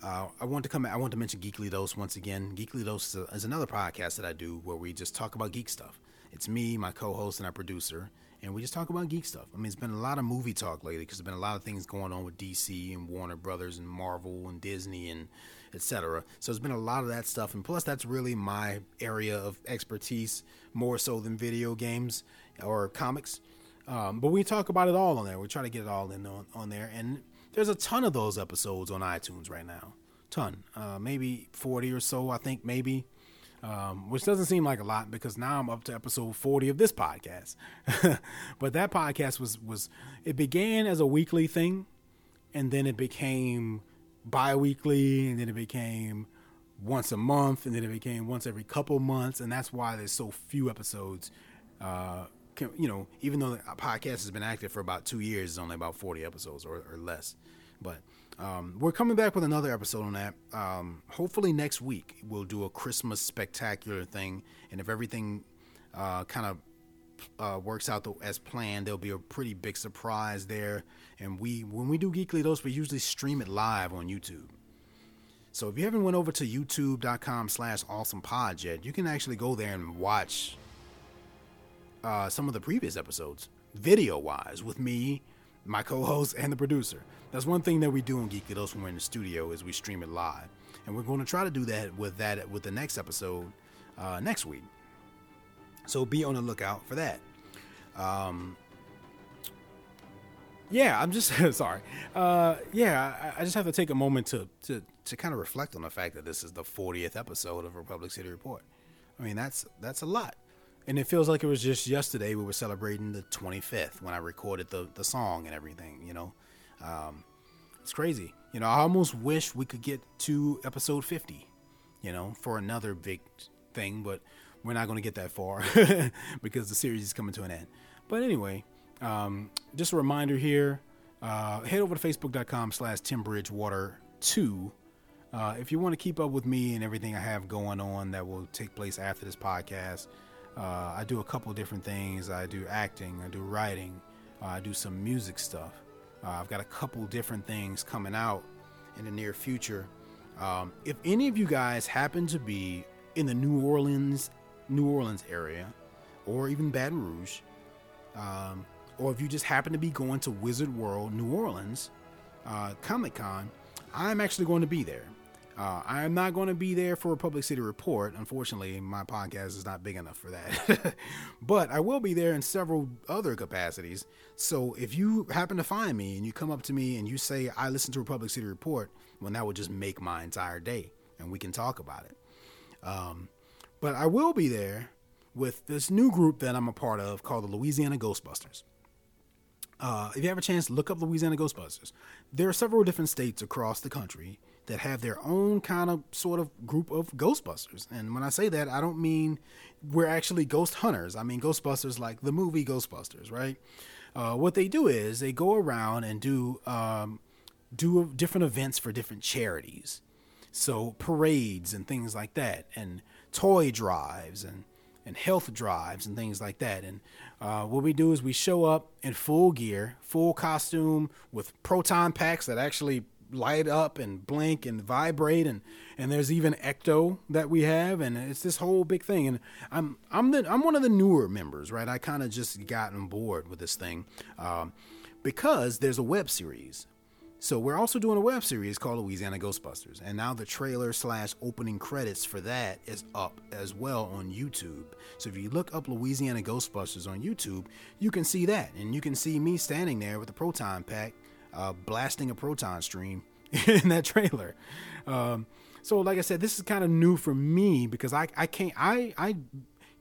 uh, I want to come. I want to mention Geekly Dose once again. Geekly Dose is, a, is, another podcast that I do where we just talk about geek stuff. It's me, my co-host, and our producer, and we just talk about geek stuff. I mean, it's been a lot of movie talk lately because there's been a lot of things going on with DC and Warner Brothers and Marvel and Disney and etc. So it's been a lot of that stuff, and plus that's really my area of expertise more so than video games or comics. Um, but we talk about it all on there. We try to get it all in on, on there, and there's a ton of those episodes on iTunes right now. Ton, uh, maybe 40 or so, I think, maybe. Um, which doesn't seem like a lot because now I'm up to episode 40 of this podcast. but that podcast was was it began as a weekly thing, and then it became bi-weekly, and then it became once a month, and then it became once every couple months, and that's why there's so few episodes. Uh, you know, even though the podcast has been active for about two years, it's only about 40 episodes or, or less. But um, we're coming back with another episode on that. Um, hopefully next week we'll do a Christmas spectacular thing, and if everything uh, kind of uh, works out the, as planned, there'll be a pretty big surprise there. And we, when we do Geekly Dose, we usually stream it live on YouTube. So if you haven't went over to youtube.com slash awesome pod yet, you can actually go there and watch uh, some of the previous episodes, video wise, with me, my co-host, and the producer. That's one thing that we do in Geekly Dose when we're in the studio is we stream it live, and we're going to try to do that with that with the next episode uh, next week. So be on the lookout for that. Um, yeah, I'm just sorry. Uh, yeah, I, I, just have to take a moment to, to to kind of reflect on the fact that this is the 40th episode of Republic City Report. I mean, that's that's a lot and it feels like it was just yesterday we were celebrating the 25th when I recorded the the song and everything. You know, um, it's crazy. You know, I almost wish we could get to episode 50. You know, for another big thing, but we're not going to get that far because the series is coming to an end. But anyway, um, just a reminder here: uh, head over to facebook.com slash timbridgewater2 uh, if you want to keep up with me and everything I have going on that will take place after this podcast. Uh, I do a couple different things. I do acting, I do writing, uh, I do some music stuff. Uh, I've got a couple different things coming out in the near future. Um, if any of you guys happen to be in the New Orleans, New Orleans area, or even Baton Rouge, um, or if you just happen to be going to Wizard World, New Orleans, uh, Comic Con, I'm actually going to be there. Uh, I am not going to be there for Republic City Report. Unfortunately, my podcast is not big enough for that. but I will be there in several other capacities. So if you happen to find me and you come up to me and you say, I listen to Republic City Report, well, that would just make my entire day and we can talk about it. Um, but I will be there with this new group that I'm a part of called the Louisiana Ghostbusters. Uh, if you have a chance, look up Louisiana Ghostbusters. There are several different states across the country that have their own kind of sort of group of Ghostbusters. And when I say that, I don't mean we're actually ghost hunters. I mean Ghostbusters like the movie Ghostbusters, right? Uh, what they do is they go around and do um, do different events for different charities. So parades and things like that, and toy drives and and health drives and things like that. And uh, what we do is we show up in full gear, full costume with proton packs that actually light up and blink and vibrate and and there's even ecto that we have and it's this whole big thing. And i'm i'm the i'm one of the newer members right? I kind of just got on board with this thing um, because there's a web series. So we're also doing a web series called Louisiana Ghostbusters, and now the trailer slash opening credits for that is up as well on YouTube. So if you look up Louisiana Ghostbusters on YouTube, you can see that, and you can see me standing there with the proton pack, uh, blasting a proton stream in that trailer. Um, so like I said, this is kind of new for me because I I came I I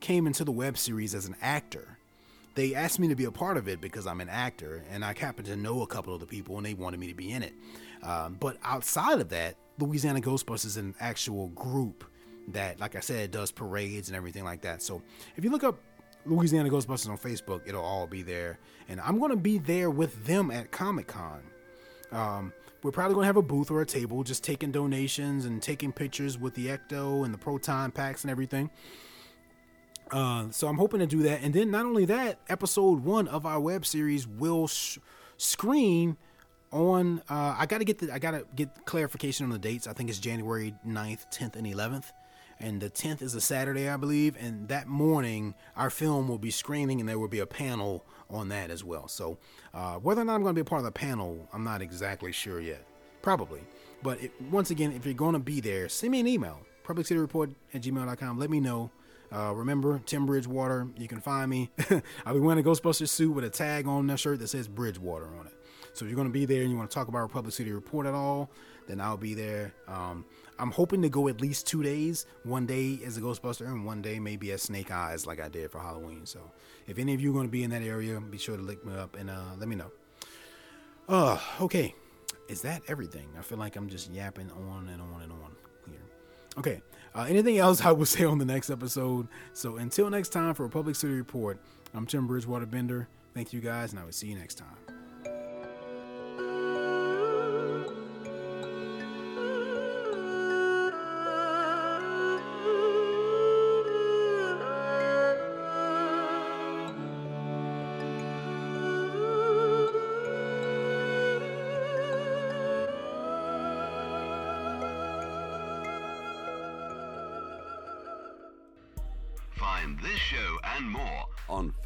came into the web series as an actor they asked me to be a part of it because I'm an actor and I happen to know a couple of the people and they wanted me to be in it. Um, but outside of that, Louisiana Ghostbusters is an actual group that, like I said, does parades and everything like that. So if you look up Louisiana Ghostbusters on Facebook, it'll all be there. And I'm going to be there with them at Comic Con. Um, we're probably going to have a booth or a table just taking donations and taking pictures with the Ecto and the Proton packs and everything. Uh, so I'm hoping to do that, and then not only that, episode one of our web series will sh- screen on. Uh, I got to get the I got to get clarification on the dates. I think it's January 9th, 10th, and 11th, and the 10th is a Saturday, I believe. And that morning, our film will be screening, and there will be a panel on that as well. So uh, whether or not I'm going to be a part of the panel, I'm not exactly sure yet. Probably, but it, once again, if you're going to be there, send me an email. Publiccityreport at gmail.com. Let me know uh, remember, Tim Bridgewater, you can find me. I'll be wearing a Ghostbusters suit with a tag on that shirt that says Bridgewater on it. So if you're going to be there and you want to talk about Republic City Report at all, then I'll be there. Um, I'm hoping to go at least two days. One day as a Ghostbuster and one day maybe as Snake Eyes like I did for Halloween. So if any of you are going to be in that area, be sure to look me up and uh, let me know. Uh, okay. Is that everything? I feel like I'm just yapping on and on and on here. Okay. Uh, anything else I will say on the next episode. So until next time for Republic City Report, I'm Tim Bridgewater Bender. Thank you guys, and I will see you next time.